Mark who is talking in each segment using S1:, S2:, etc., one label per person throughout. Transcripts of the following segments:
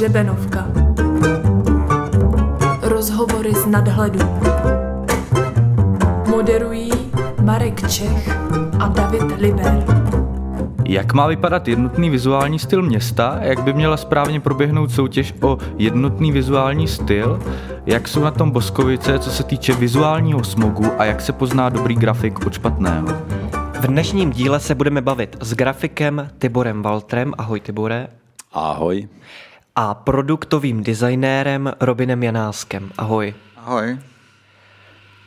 S1: Hřebenovka. Rozhovory z nadhledu. Moderují Marek Čech a David Liber.
S2: Jak má vypadat jednotný vizuální styl města? Jak by měla správně proběhnout soutěž o jednotný vizuální styl? Jak jsou na tom Boskovice, co se týče vizuálního smogu a jak se pozná dobrý grafik od špatného?
S3: V dnešním díle se budeme bavit s grafikem Tiborem Waltrem. Ahoj Tibore.
S4: Ahoj.
S3: A produktovým designérem Robinem Janáskem. Ahoj.
S5: Ahoj.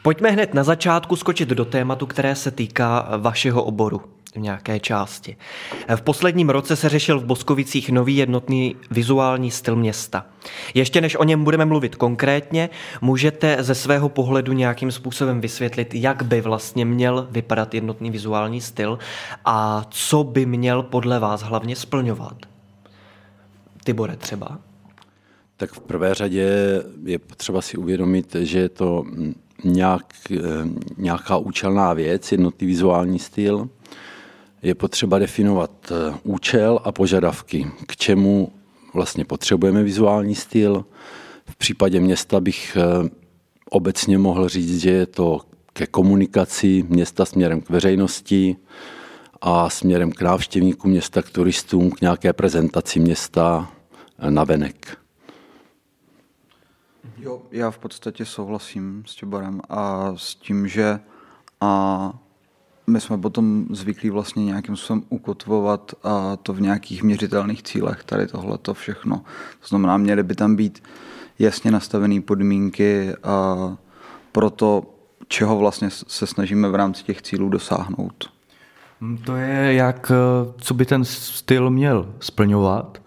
S3: Pojďme hned na začátku skočit do tématu, které se týká vašeho oboru v nějaké části. V posledním roce se řešil v Boskovicích nový jednotný vizuální styl města. Ještě než o něm budeme mluvit konkrétně, můžete ze svého pohledu nějakým způsobem vysvětlit, jak by vlastně měl vypadat jednotný vizuální styl a co by měl podle vás hlavně splňovat? Tibore třeba?
S4: Tak v prvé řadě je potřeba si uvědomit, že je to nějak, eh, nějaká účelná věc, jednotný vizuální styl. Je potřeba definovat eh, účel a požadavky, k čemu vlastně potřebujeme vizuální styl. V případě města bych eh, obecně mohl říct, že je to ke komunikaci města směrem k veřejnosti a směrem k návštěvníkům města, k turistům, k nějaké prezentaci města na venek.
S5: Jo, já v podstatě souhlasím s Těborem a s tím, že a my jsme potom zvyklí vlastně nějakým způsobem ukotvovat a to v nějakých měřitelných cílech, tady tohle to všechno. To znamená, měly by tam být jasně nastavené podmínky a pro to, čeho vlastně se snažíme v rámci těch cílů dosáhnout.
S2: Hmm, to je jak, eh, co by ten styl měl splňovat,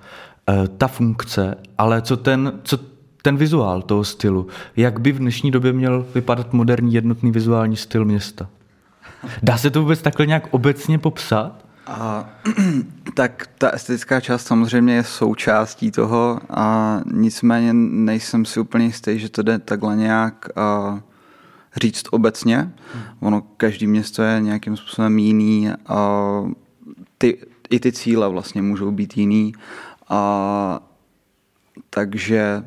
S2: eh, ta funkce, ale co ten, co ten vizuál toho stylu. Jak by v dnešní době měl vypadat moderní jednotný vizuální styl města? Dá se to vůbec takhle nějak obecně popsat?
S5: A, tak ta estetická část samozřejmě je součástí toho a nicméně nejsem si úplně jistý, že to jde takhle nějak a, říct obecně. Ono, každý město je nějakým způsobem jiný a ty, i ty cíle vlastně můžou být jiný. A, takže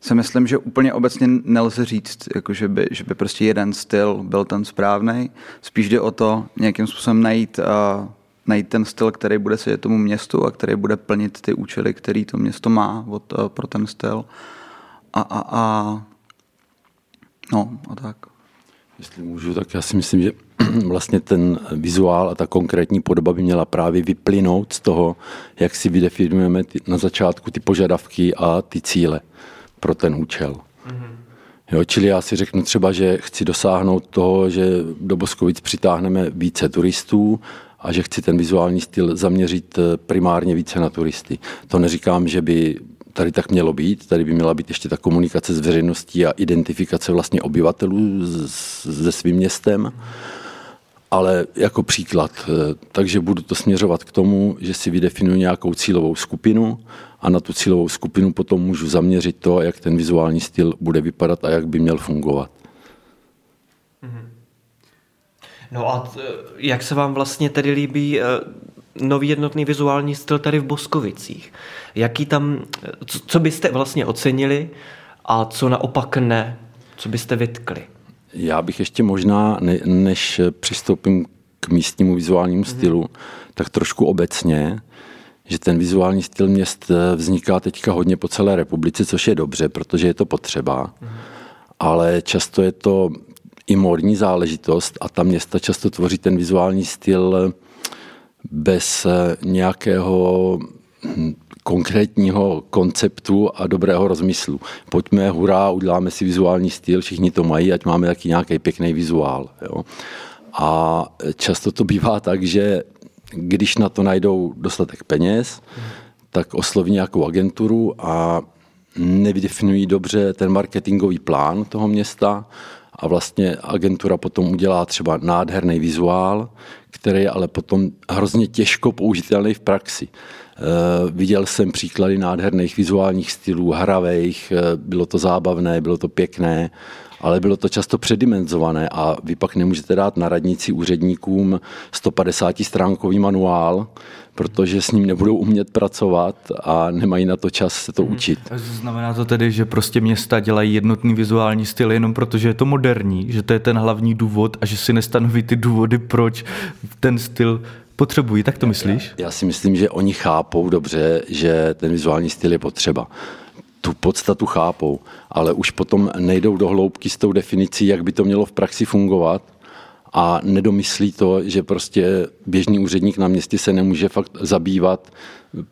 S5: si myslím, že úplně obecně nelze říct, jako že, by, že by prostě jeden styl byl ten správný. Spíš jde o to nějakým způsobem najít, uh, najít ten styl, který bude sedět tomu městu a který bude plnit ty účely, který to město má od, pro ten styl. A, a, a no a tak.
S4: Jestli můžu, tak já si myslím, že vlastně ten vizuál a ta konkrétní podoba by měla právě vyplynout z toho, jak si vydefinujeme ty, na začátku ty požadavky a ty cíle pro ten účel. Mm-hmm. Jo, čili já si řeknu třeba, že chci dosáhnout toho, že do Boskovic přitáhneme více turistů a že chci ten vizuální styl zaměřit eh, primárně více na turisty. To neříkám, že by tady tak mělo být, tady by měla být ještě ta komunikace s veřejností a identifikace vlastně obyvatelů se svým městem, ale jako příklad. Eh, takže budu to směřovat k tomu, že si vydefinuji nějakou cílovou skupinu a na tu cílovou skupinu potom můžu zaměřit to, jak ten vizuální styl bude vypadat a jak by měl fungovat.
S3: Mhm. No a jak se vám vlastně tedy líbí eh, nový jednotný vizuální styl tady v Boskovicích? Jaký tam, co byste vlastně ocenili a co naopak ne? Co byste vytkli?
S4: Já bych ještě možná, ne, než přistoupím k místnímu vizuálnímu stylu, mm-hmm. tak trošku obecně, že ten vizuální styl měst eh, vzniká teďka hodně po celé republice, což je dobře, protože je to potřeba, mm. ale často je to i módní záležitost a ta města často tvoří ten vizuální styl bez eh, nějakého hm, konkrétního konceptu a dobrého rozmyslu. Pojďme, hurá, uděláme si vizuální styl, všichni to mají, ať máme taky nějaký pěkný vizuál. Jo. A často to bývá tak, že když na to najdou dostatek peněz, tak osloví nějakou agenturu a nevydefinují dobře ten marketingový plán toho města a vlastně agentura potom udělá třeba nádherný vizuál, který je ale potom hrozně těžko použitelný v praxi. E, viděl jsem příklady nádherných vizuálních stylů, hravejch, e, bylo to zábavné, bylo to pěkné, ale bylo to často předimenzované a vy pak nemůžete dát na radnici úředníkům 150 stránkový manuál, protože s ním nebudou umět pracovat a nemají na to čas se to učit.
S2: Znamená to tedy, že prostě města dělají jednotný vizuální styl jenom proto, že je to moderní, že to je ten hlavní důvod a že si nestanoví ty důvody, proč ten styl potřebují, tak to myslíš?
S4: Já si myslím, že oni chápou dobře, že ten vizuální styl je potřeba. Tu podstatu chápou, ale už potom nejdou do hloubky s tou definicí, jak by to mělo v praxi fungovat a nedomyslí to, že prostě běžný úředník na městě se nemůže fakt zabývat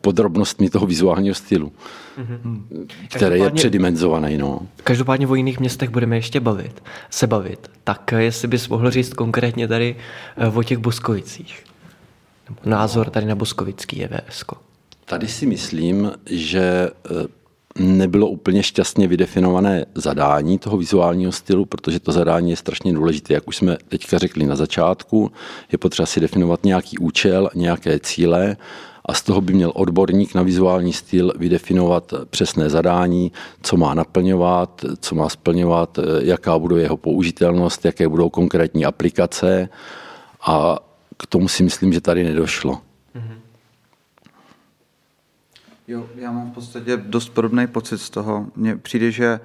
S4: podrobnostmi toho vizuálního stylu, mm-hmm. který je předimenzovaný. No.
S3: Každopádně o jiných městech budeme ještě bavit, se bavit. Tak jestli bys mohl říct konkrétně tady eh, o těch Boskovicích. Názor tady na Boskovický je VSK.
S4: Tady si myslím, že eh, nebylo úplně šťastně vydefinované zadání toho vizuálního stylu, protože to zadání je strašně důležité. Jak už jsme teďka řekli na začátku, je potřeba si definovat nějaký účel, nějaké cíle a z toho by měl odborník na vizuální styl vydefinovat přesné zadání, co má naplňovat, co má splňovat, jaká bude jeho použitelnost, jaké budou konkrétní aplikace a k tomu si myslím, že tady nedošlo.
S5: Jo, já mám v podstatě dost podobný pocit z toho. Mně přijde, že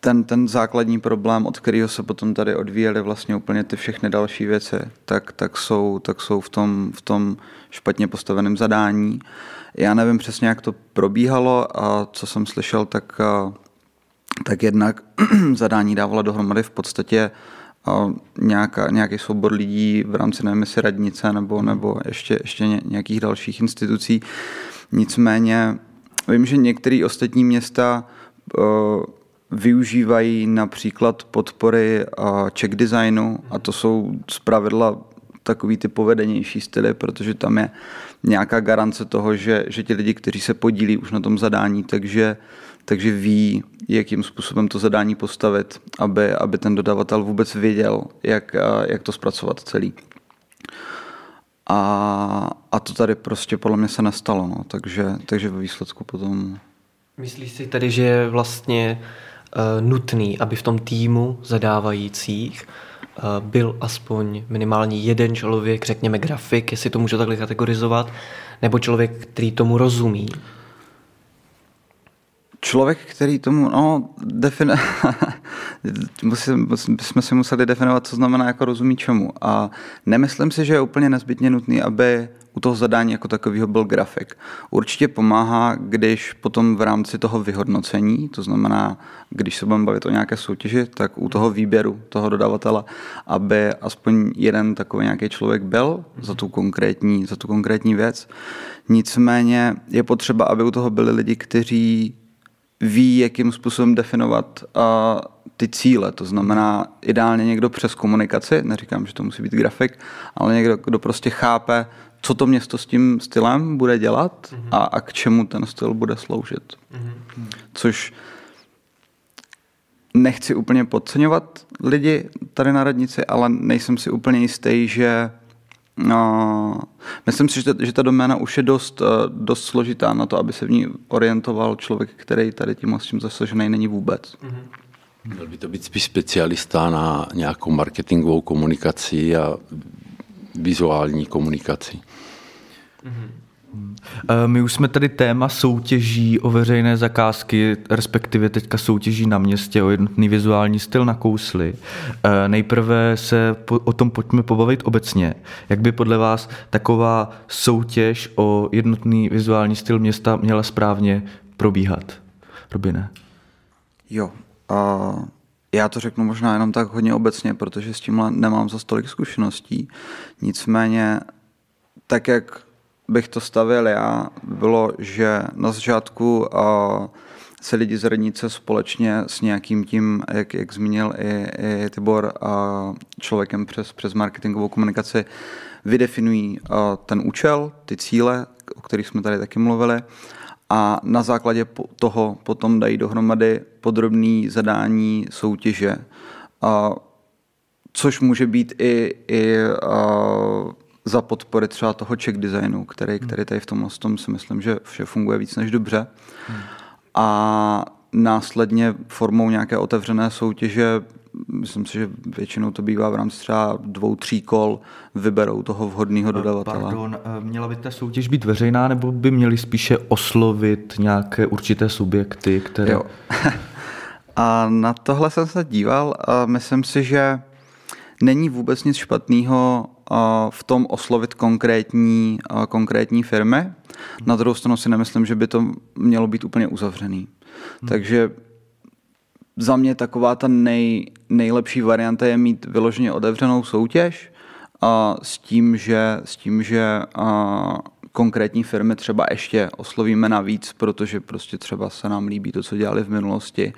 S5: ten, ten základní problém, od kterého se potom tady odvíjely vlastně úplně ty všechny další věci, tak, tak, jsou, tak jsou v tom, v tom špatně postaveném zadání. Já nevím přesně, jak to probíhalo a co jsem slyšel, tak, tak jednak zadání dávala dohromady v podstatě nějaká, nějaký soubor lidí v rámci nevím, radnice nebo, nebo ještě, ještě nějakých dalších institucí, Nicméně vím, že některé ostatní města uh, využívají například podpory uh, check designu a to jsou zpravidla takový ty povedenější styly, protože tam je nějaká garance toho, že, že ti lidi, kteří se podílí už na tom zadání, takže, takže ví, jakým způsobem to zadání postavit, aby, aby ten dodavatel vůbec věděl, jak, jak to zpracovat celý. A, a to tady prostě podle mě se nestalo, no. takže, takže ve výsledku potom...
S3: Myslíš si tedy, že je vlastně uh, nutný, aby v tom týmu zadávajících uh, byl aspoň minimálně jeden člověk, řekněme grafik, jestli to můžu takhle kategorizovat, nebo člověk, který tomu rozumí?
S5: Člověk, který tomu, no, musím, jsme si museli definovat, co znamená jako rozumí čemu. A nemyslím si, že je úplně nezbytně nutný, aby u toho zadání jako takového byl grafik. Určitě pomáhá, když potom v rámci toho vyhodnocení, to znamená, když se budeme bavit o nějaké soutěži, tak u toho výběru toho dodavatele, aby aspoň jeden takový nějaký člověk byl za tu konkrétní, za tu konkrétní věc. Nicméně je potřeba, aby u toho byli lidi, kteří ví, jakým způsobem definovat ty cíle. To znamená ideálně někdo přes komunikaci, neříkám, že to musí být grafik, ale někdo, kdo prostě chápe, co to město s tím stylem bude dělat mm-hmm. a, a k čemu ten styl bude sloužit. Mm-hmm. Což nechci úplně podceňovat lidi tady na radnici, ale nejsem si úplně jistý, že No, myslím si, že, že ta doména už je dost, eh, dost složitá na to, aby se v ní orientoval člověk, který tady tím s tím zasažený není vůbec.
S4: Mm-hmm. Měl by to být spíš specialista na nějakou marketingovou komunikaci a vizuální komunikaci.
S2: Mm-hmm. Eh, my už jsme tady téma soutěží o veřejné zakázky, respektive teďka soutěží na městě o jednotný vizuální styl nakousli. Eh, nejprve se o tom pojďme pobavit obecně. Jak by podle vás taková soutěž o jednotný vizuální styl města měla správně probíhat? Robine.
S5: Jo, a já to řeknu možná jenom tak hodně obecně, protože s tímhle nemám za stolik zkušeností. Nicméně, tak jak bych to stavil já, bylo, že na začátku se lidi z radnice společně s nějakým tím, jak, jak zmínil i, i Tibor, člověkem přes, přes marketingovou komunikaci, vydefinují ten účel, ty cíle, o kterých jsme tady taky mluvili, a na základě toho potom dají dohromady podrobný zadání soutěže, což může být i, i za podpory třeba toho check designu, který, hmm. který tady v tom, tom si myslím, že vše funguje víc než dobře. Hmm. A následně formou nějaké otevřené soutěže myslím si, že většinou to bývá v rámci třeba dvou, tří kol, vyberou toho vhodného eh, dodavatele.
S2: Pardon, eh, měla by ta soutěž být veřejná, nebo by měli spíše oslovit nějaké určité subjekty, které... Jo.
S5: a na tohle jsem se díval a myslím si, že není vůbec nic špatného v tom oslovit konkrétní, konkrétní firmy. Na druhou stranu si nemyslím, že by to mělo být úplně uzavřený. Hmm. Takže za mě taková ta nej, nejlepší varianta je mít vyloženě otevřenou soutěž a s tím, že, s tím, že a, konkrétní firmy třeba ještě oslovíme navíc, protože prostě třeba se nám líbí to, co dělali v minulosti.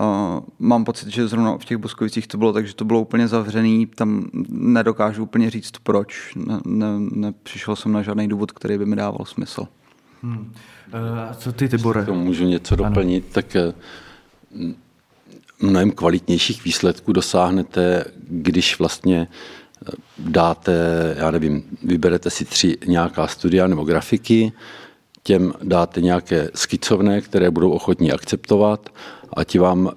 S5: Uh, mám pocit, že zrovna v těch Boskovicích to bylo tak, že to bylo úplně zavřený, tam nedokážu úplně říct proč, ne, ne, nepřišel jsem na žádný důvod, který by mi dával smysl. Hmm.
S2: Uh, a co ty, Tibore?
S4: To můžu něco doplnit, ano. tak eh, mnohem kvalitnějších výsledků dosáhnete, když vlastně eh, dáte, já nevím, vyberete si tři nějaká studia nebo grafiky, těm dáte nějaké skicovné, které budou ochotní akceptovat a ti vám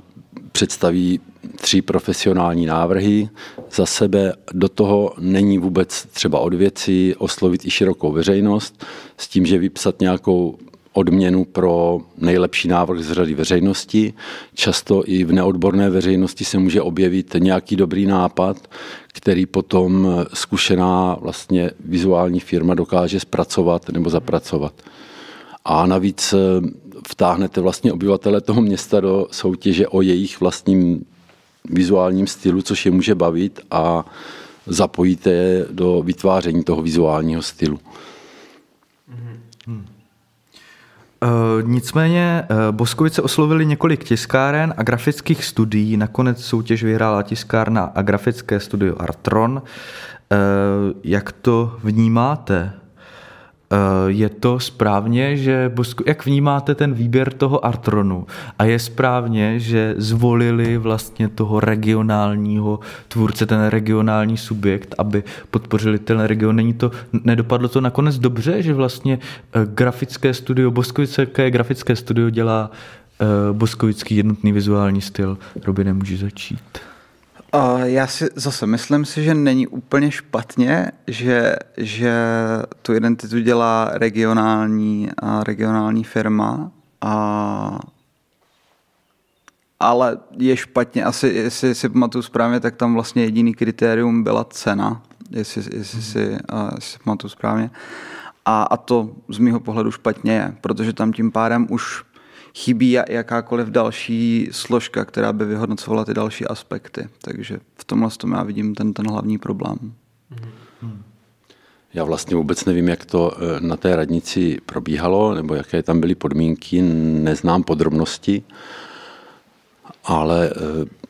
S4: představí tři profesionální návrhy za sebe. Do toho není vůbec třeba od věci oslovit i širokou veřejnost s tím, že vypsat nějakou odměnu pro nejlepší návrh z řady veřejnosti. Často i v neodborné veřejnosti se může objevit nějaký dobrý nápad, který potom zkušená vlastně vizuální firma dokáže zpracovat nebo zapracovat. A navíc eh, vtáhnete vlastně obyvatele toho města do soutěže o jejich vlastním vizuálním stylu, což je může bavit a zapojíte je do vytváření toho vizuálního stylu.
S2: Uh, nicméně uh, Boskovice oslovili několik tiskáren a grafických studií. Nakonec soutěž vyhrála tiskárna a grafické studio Artron. Jak to vnímáte? Eh, je to správně, že jak vnímáte ten výběr toho Artronu a je správně, že zvolili vlastně toho regionálního tvůrce, ten regionální subjekt, aby podpořili ten region. Není to, nedopadlo to nakonec dobře, že vlastně eh, grafické studio, Boskovice grafické studio dělá eh, boskovický jednotný vizuální styl. Robin, může začít.
S5: Já si zase myslím si, že není úplně špatně, že, že tu identitu dělá regionální, regionální firma, a, ale je špatně, asi jestli si pamatuju správně, tak tam vlastně jediný kritérium byla cena, jestli, jestli, si, uh, si pamatuju správně. A, a to z mého pohledu špatně je, protože tam tím pádem už chybí jakákoliv další složka, která by vyhodnocovala ty další aspekty. Takže v tomhle tom já vidím ten, ten hlavní problém.
S4: Hmm. Já vlastně vůbec nevím, jak to eh, na té radnici probíhalo, nebo jaké tam byly podmínky, neznám podrobnosti, ale eh,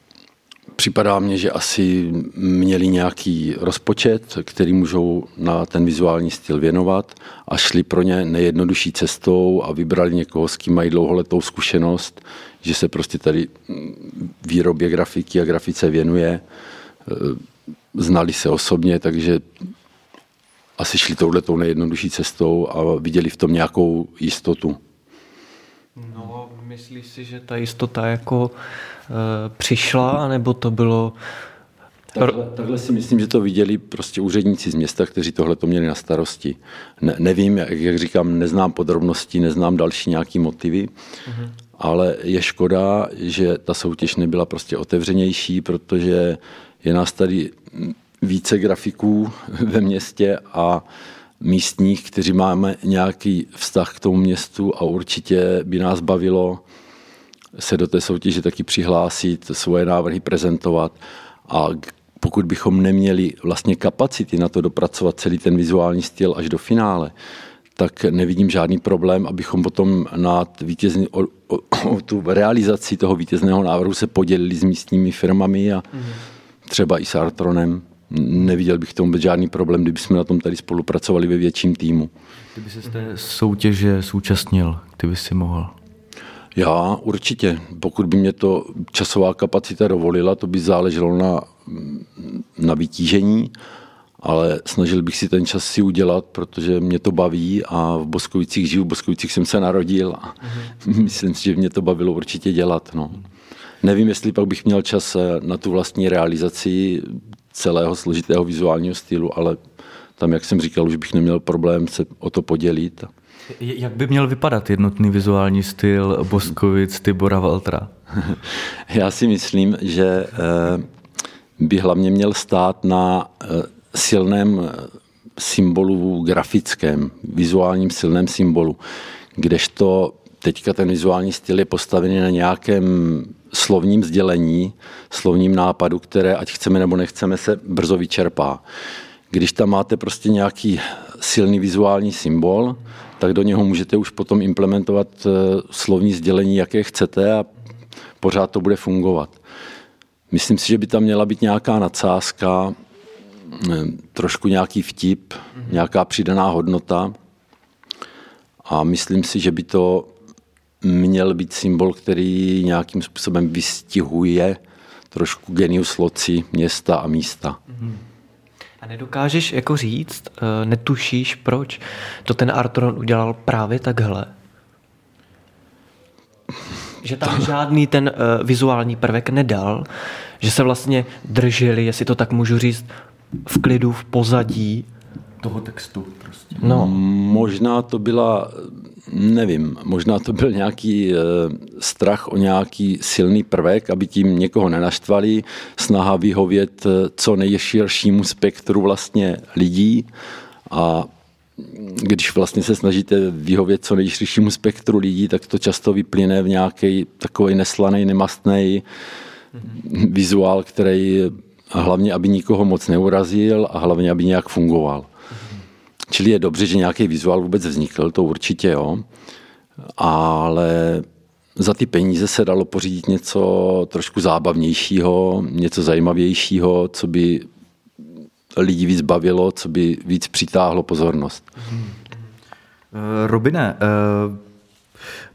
S4: Připadá mně, že asi měli nějaký rozpočet, který můžou na ten vizuální styl věnovat a šli pro ně nejjednodušší cestou a vybrali někoho, s kým mají dlouholetou zkušenost, že se prostě tady výrobě grafiky a grafice věnuje. E, znali se osobně, takže asi šli touhletou nejjednodušší cestou a viděli v tom nějakou jistotu.
S3: No, myslíš si, že ta jistota jako přišla, nebo to bylo...
S4: Takhle, takhle si myslím, že to viděli prostě úředníci z města, kteří tohle to měli na starosti. Ne, nevím, jak, jak říkám, neznám podrobnosti, neznám další nějaký motivy, uh-huh. ale je škoda, že ta soutěž nebyla prostě otevřenější, protože je nás tady více grafiků ve městě a místních, kteří máme nějaký vztah k tomu městu a určitě by nás bavilo se do té soutěže taky přihlásit, svoje návrhy prezentovat a pokud bychom neměli vlastně kapacity na to dopracovat celý ten vizuální styl až do finále, tak nevidím žádný problém, abychom potom na vítězný, o, o, o tu realizaci toho vítězného návrhu se podělili s místními firmami a třeba i s Artronem. Neviděl bych tomu žádný problém, kdyby jsme na tom tady spolupracovali ve větším týmu.
S2: Kdyby se z té soutěže zúčastnil, kdyby si mohl.
S4: Já určitě. Pokud by mě to časová kapacita dovolila, to by záleželo na, na vytížení, ale snažil bych si ten čas si udělat, protože mě to baví a v Boskovicích žiju, v Boskovicích jsem se narodil a mm-hmm. myslím si, že mě to bavilo určitě dělat. No. Nevím, jestli pak bych měl čas eh, na tu vlastní realizaci celého složitého vizuálního stylu, ale tam, jak jsem říkal, už bych neměl problém se o to podělit.
S2: Jak by měl vypadat jednotný vizuální styl Boskovic, Tibora Valtra?
S4: Já si myslím, že eh, by hlavně měl stát na eh, silném symbolu grafickém, vizuálním silném symbolu, kdežto teďka ten vizuální styl je postavený na nějakém slovním sdělení, slovním nápadu, které, ať chceme nebo nechceme, se brzo vyčerpá. Když tam máte prostě nějaký silný vizuální symbol, tak do něho můžete už potom implementovat eh, slovní sdělení, jaké chcete a pořád to bude fungovat. Myslím si, že by tam měla být nějaká nadsázka, eh, trošku nějaký vtip, nějaká přidaná hodnota a myslím si, že by to měl být symbol, který nějakým způsobem vystihuje trošku genius loci města a místa.
S3: A nedokážeš jako říct, eh, netušíš, proč to ten Artron udělal právě takhle? Že tam to... žádný ten uh, vizuální prvek nedal, že se vlastně drželi, jestli to tak můžu říct, v klidu, v pozadí.
S2: Toho textu prostě.
S4: No. Možná to byla nevím, možná to byl nějaký e, strach o nějaký silný prvek, aby tím někoho nenaštvali, snaha vyhovět eh, co nejširšímu spektru vlastně lidí a když vlastně se snažíte vyhovět co nejširšímu spektru lidí, tak to často vyplyne v nějaký takový neslaný, nemastný mm-hmm. vizuál, který hlavně, aby nikoho moc neurazil a hlavně, aby nějak fungoval. Čili je dobře, že nějaký vizuál vůbec vznikl, to určitě jo, ale za ty peníze se dalo pořídit něco trošku zábavnějšího, něco zajímavějšího, co by lidi víc bavilo, co by víc přitáhlo pozornost.
S2: Robine, uh...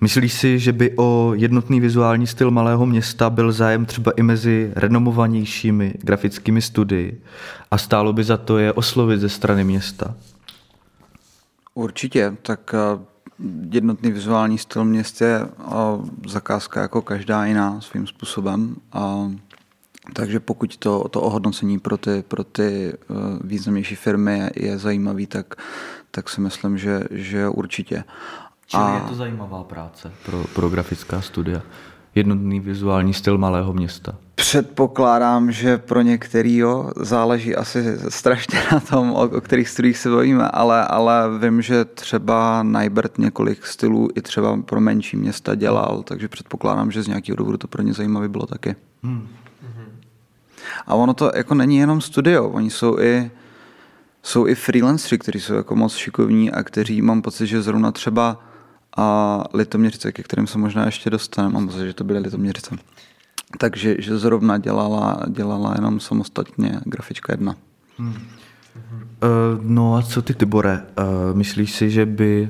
S2: Myslíš si, že by o jednotný vizuální styl malého města byl zájem třeba i mezi renomovanějšími grafickými studii a stálo by za to je oslovit ze strany města?
S5: Určitě, tak eh, jednotný vizuální styl měst je eh, zakázka jako každá jiná svým způsobem. A, takže pokud to, to ohodnocení pro ty, pro ty eh, významnější firmy je, je zajímavý, tak, tak si myslím, že, že určitě.
S2: Čili a... je to zajímavá práce pro, pro grafická studia jednotný vizuální styl malého města?
S5: Předpokládám, že pro některý jo, záleží asi strašně na tom, o, o kterých studiích se bavíme, ale, ale vím, že třeba Najbert několik stylů i třeba pro menší města dělal, takže předpokládám, že z nějakého důvodu to pro ně zajímavé bylo taky. Hmm. A ono to jako není jenom studio, oni jsou i jsou i freelanceri, kteří jsou jako moc šikovní a kteří mám pocit, že zrovna třeba a Litoměřice, ke kterým se možná ještě dostaneme, mám pocit, že to byly Litoměřice. Takže že zrovna dělala, dělala jenom samostatně grafička jedna. Hmm.
S2: Uh, no a co ty, Tibore? Uh, myslíš si, že by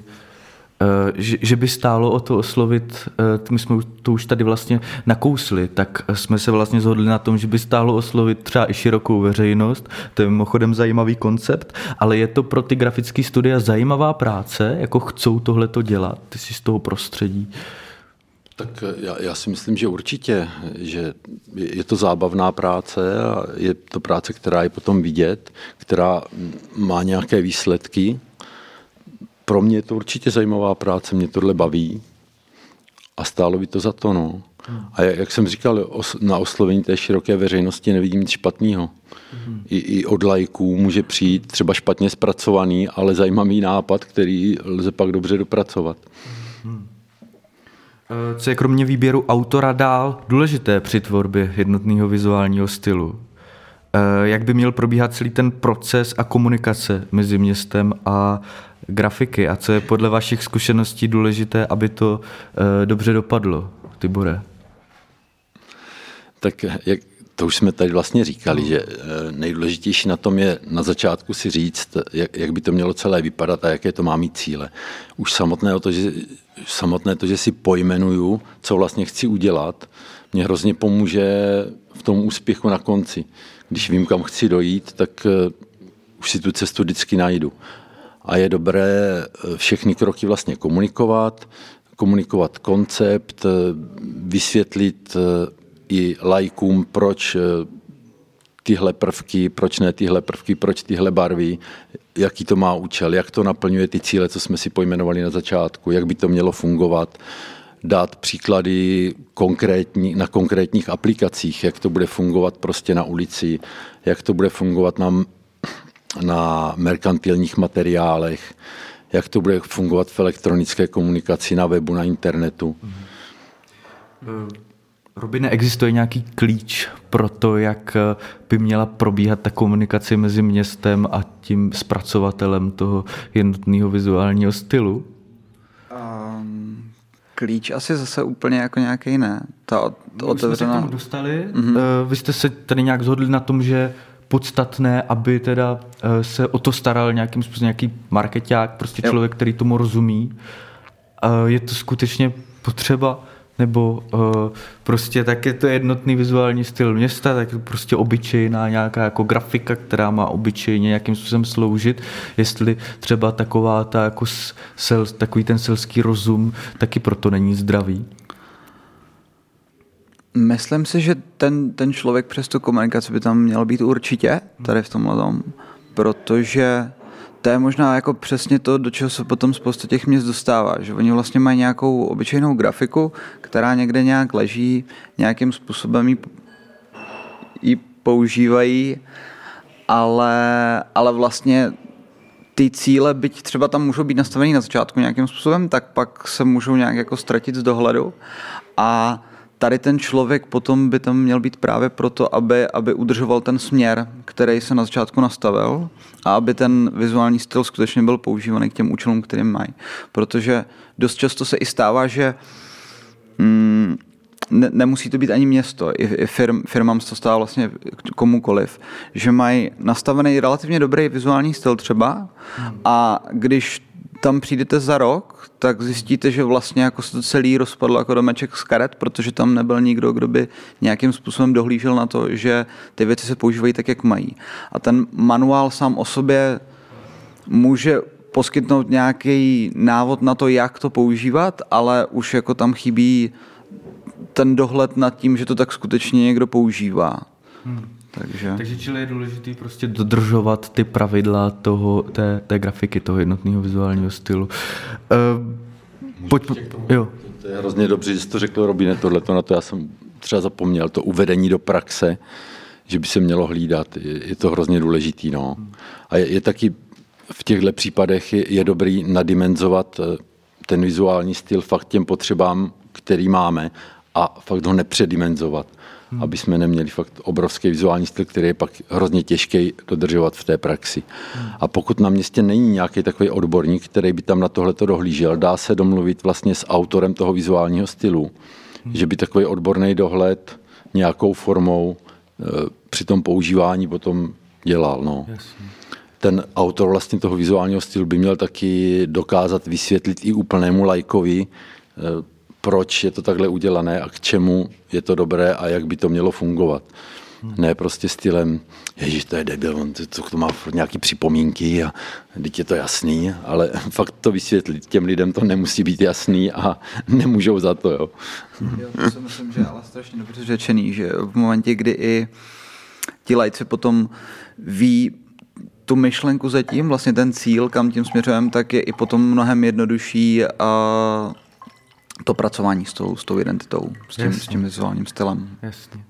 S2: Eh, že, že by stálo o to oslovit, eh, my jsme to už tady vlastně nakousli, tak jsme se vlastně zhodli na tom, že by stálo oslovit třeba i širokou veřejnost, to je mimochodem zajímavý koncept, ale je to pro ty grafické studia zajímavá práce, jako chcou tohle to dělat, ty si z toho prostředí.
S4: Tak eh, já, já si myslím, že určitě, že je to zábavná práce a je to práce, která je potom vidět, která má nějaké výsledky pro mě je to určitě zajímavá práce, mě tohle baví a stálo by to za to. No. A jak jsem říkal, na oslovení té široké veřejnosti nevidím nic špatného. I, I od lajků může přijít třeba špatně zpracovaný, ale zajímavý nápad, který lze pak dobře dopracovat.
S2: Eh, co je kromě výběru autora dál důležité při tvorbě jednotného vizuálního stylu? Eh, jak by měl probíhat celý ten proces a komunikace mezi městem a grafiky a co je podle vašich zkušeností důležité, aby to uh, dobře dopadlo, Tibore?
S4: Tak jak, to už jsme tady vlastně říkali, že eh, nejdůležitější na tom je na začátku si říct, jak, jak by to mělo celé vypadat a jaké to má mít cíle. Už samotné to, že, samotné to, že si pojmenuju, co vlastně chci udělat, mě hrozně pomůže v tom úspěchu na konci. Když vím, kam chci dojít, tak eh, už si tu cestu vždycky najdu. A je dobré eh, všechny kroky vlastně komunikovat, komunikovat koncept, vysvětlit i lajkům, proč tyhle prvky, proč ne tyhle prvky, proč tyhle barvy, jaký to má účel, jak to naplňuje ty cíle, co jsme si pojmenovali na začátku, jak by to mělo fungovat, dát příklady konkrétní, na konkrétních aplikacích, jak to bude fungovat prostě na ulici, jak to bude fungovat na, na merkantilních materiálech, jak to bude fungovat v elektronické komunikaci na webu, na internetu.
S2: Mm. Robine, existuje nějaký klíč pro to, jak eh, by měla probíhat ta komunikace mezi městem a tím zpracovatelem toho jednotného vizuálního stylu? Um,
S5: klíč asi zase úplně jako nějaký ne. Ta,
S2: ta My otevřená... jsme se k tomu dostali. Mm-hmm. Vy jste se tady nějak zhodli na tom, že podstatné, aby teda eh, se o to staral nějakým způsobem nějaký marketák, prostě člověk, který tomu rozumí. Je to skutečně potřeba nebo uh, prostě tak je to jednotný vizuální styl města, tak je prostě obyčejná nějaká jako grafika, která má obyčejně nějakým způsobem sloužit, jestli třeba taková ta jako sel, takový ten selský rozum taky proto není zdravý.
S5: Myslím si, že ten, ten člověk přes tu komunikaci by tam měl být určitě, tady v tomhle tom, protože to je možná jako přesně to, do čeho se potom spousta těch měst dostává, že oni vlastně mají nějakou obyčejnou grafiku, která někde nějak leží, nějakým způsobem ji, používají, ale, ale vlastně ty cíle, byť třeba tam můžou být nastavený na začátku nějakým způsobem, tak pak se můžou nějak jako ztratit z dohledu a tady ten člověk potom by tam měl být právě proto, aby, aby udržoval ten směr, který se na začátku nastavil a aby ten vizuální styl skutečně byl používaný k těm účelům, kterým mají. Protože dost často se i stává, že mm, ne, nemusí to být ani město, i, i firm, firmám se to stává vlastně komukoliv, že mají nastavený relativně dobrý vizuální styl třeba a když tam přijdete za rok, tak zjistíte, že vlastně jako se to celý rozpadlo jako domeček z karet, protože tam nebyl nikdo, kdo by nějakým způsobem dohlížel na to, že ty věci se používají tak, jak mají. A ten manuál sám o sobě může poskytnout nějaký návod na to, jak to používat, ale už jako tam chybí ten dohled nad tím, že to tak skutečně někdo používá. Hmm.
S2: Takže, Takže čili je důležité prostě dodržovat ty pravidla toho, té, té grafiky, toho jednotného vizuálního stylu.
S4: Uh, pojď, jo. To je hrozně dobře, že jsi to řekl, Robine, tohle na to já jsem třeba zapomněl, to uvedení do praxe, že by se mělo hlídat, je, je to hrozně důležitý. No. A je, je taky v těchto případech je, je dobrý nadimenzovat eh, ten vizuální styl fakt těm potřebám, který máme a fakt ho nepředimenzovat hmm. aby jsme neměli fakt obrovský vizuální styl, který je pak hrozně těžký dodržovat v té praxi. Hmm. A pokud na městě není nějaký takový odborník, který by tam na tohle dohlížel, dá se domluvit vlastně s autorem toho vizuálního stylu, hmm. že by takový odborný dohled nějakou formou e, při tom používání potom dělal. No. Ten autor vlastně toho vizuálního stylu by měl taky dokázat vysvětlit i úplnému lajkovi, e, proč je to takhle udělané a k čemu je to dobré a jak by to mělo fungovat. Ne prostě stylem, ježiš, to je debil, on to, to má nějaké připomínky a teď je to jasný, ale fakt to vysvětlit. Těm lidem to nemusí být jasný a nemůžou za to. Jo.
S5: Jo, to si myslím, že je ale strašně dobře řečený, že v momentě, kdy i ti lajci potom ví tu myšlenku zatím, vlastně ten cíl, kam tím směřujeme, tak je i potom mnohem jednodušší a to pracování s tou, s tou identitou, s tím, s tím vizuálním stylem.
S2: Jasně.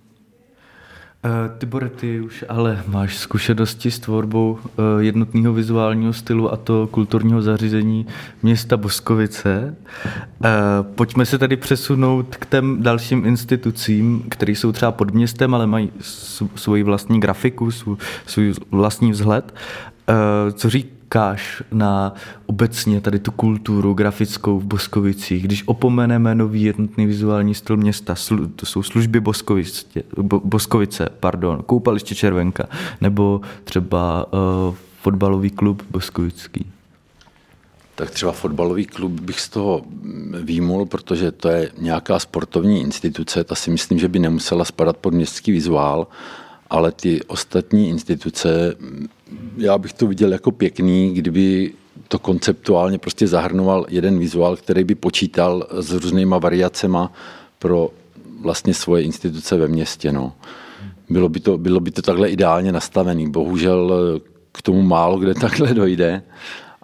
S2: Uh, Tibore, ty už ale máš zkušenosti s tvorbou uh, jednotného vizuálního stylu a to kulturního zařízení města Boskovice. Uh, pojďme se tady přesunout k těm dalším institucím, které jsou třeba pod městem, ale mají svoji vlastní grafiku, svůj vlastní vzhled. Co řík, říkáš na obecně tady tu kulturu grafickou v Boskovicích, když opomeneme nový jednotný vizuální styl města, slu, to jsou služby Boskovice, bo, Boskovice, pardon, koupaliště Červenka, nebo třeba uh, fotbalový klub Boskovický?
S4: Tak třeba fotbalový klub bych z toho výmul, protože to je nějaká sportovní instituce, ta si myslím, že by nemusela spadat pod městský vizuál, ale ty ostatní instituce, já bych to viděl jako pěkný, kdyby to konceptuálně prostě zahrnoval jeden vizuál, který by počítal s různýma variacema pro vlastně svoje instituce ve městě. No. Bylo, by to, bylo by to takhle ideálně nastavený. Bohužel k tomu málo kde takhle dojde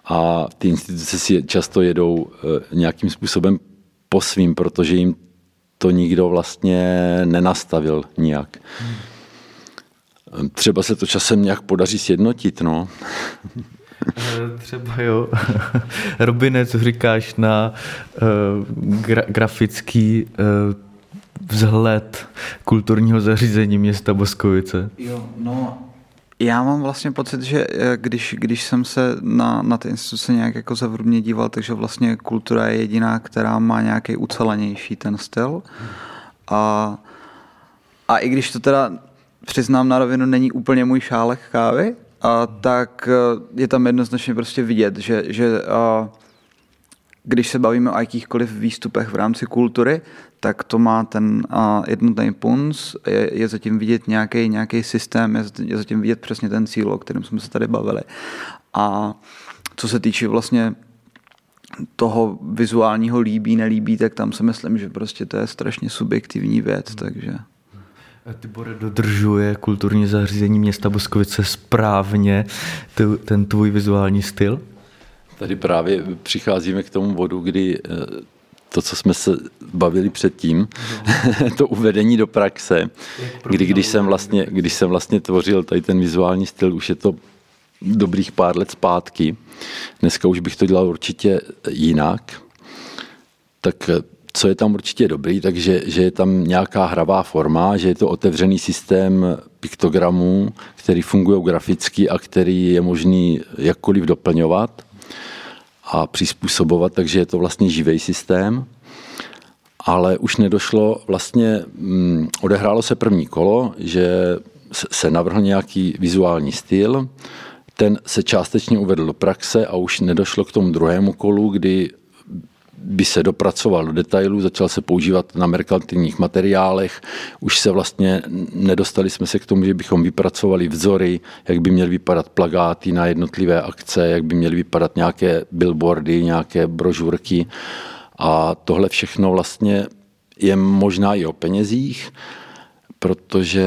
S4: a ty instituce si často jedou eh, nějakým způsobem po svým, protože jim to nikdo vlastně nenastavil nijak. Třeba se to časem nějak podaří sjednotit, no.
S2: Eh, třeba jo. Robine, co říkáš na uh, gra- grafický uh, vzhled kulturního zařízení města Boskovice?
S5: Jo, no já mám vlastně pocit, že když, když jsem se na, na ty instituce nějak jako zevrubně díval, takže vlastně kultura je jediná, která má nějaký ucelenější ten styl. A, a i když to teda přiznám na rovinu, není úplně můj šálek kávy, a tak e, je tam jednoznačně prostě vidět, že, že a, když se bavíme o jakýchkoliv výstupech v rámci kultury, tak to má ten jednotný punc, je, je zatím vidět nějaký, nějaký systém, je, je zatím vidět přesně ten cíl, o kterém jsme se tady bavili. A co se týče vlastně toho vizuálního líbí, nelíbí, tak tam si myslím, že prostě to je strašně subjektivní věc, takže...
S2: Tibore dodržuje kulturní zařízení města Boskovice správně ten tvůj vizuální styl?
S4: Tady právě přicházíme k tomu bodu, kdy eh, to, co jsme se bavili předtím, no. to uvedení do praxe, kdy když jsem, vlastně, když jsem vlastně tvořil tady ten vizuální styl, už je to dobrých pár let zpátky, dneska už bych to dělal určitě jinak, tak eh, co je tam určitě dobrý, takže že je tam nějaká hravá forma, že je to otevřený systém piktogramů, který fungují graficky a který je možný jakkoliv doplňovat a přizpůsobovat, takže je to vlastně živý systém. Ale už nedošlo, vlastně mm, odehrálo se první kolo, že se navrhl nějaký vizuální styl, ten se částečně uvedl do praxe a už nedošlo k tomu druhému kolu, kdy by se dopracoval do detailů, začal se používat na merkantilních materiálech, už se vlastně nedostali jsme se k tomu, že bychom vypracovali vzory, jak by měly vypadat plagáty na jednotlivé akce, jak by měly vypadat nějaké billboardy, nějaké brožurky a tohle všechno vlastně je možná i o penězích, protože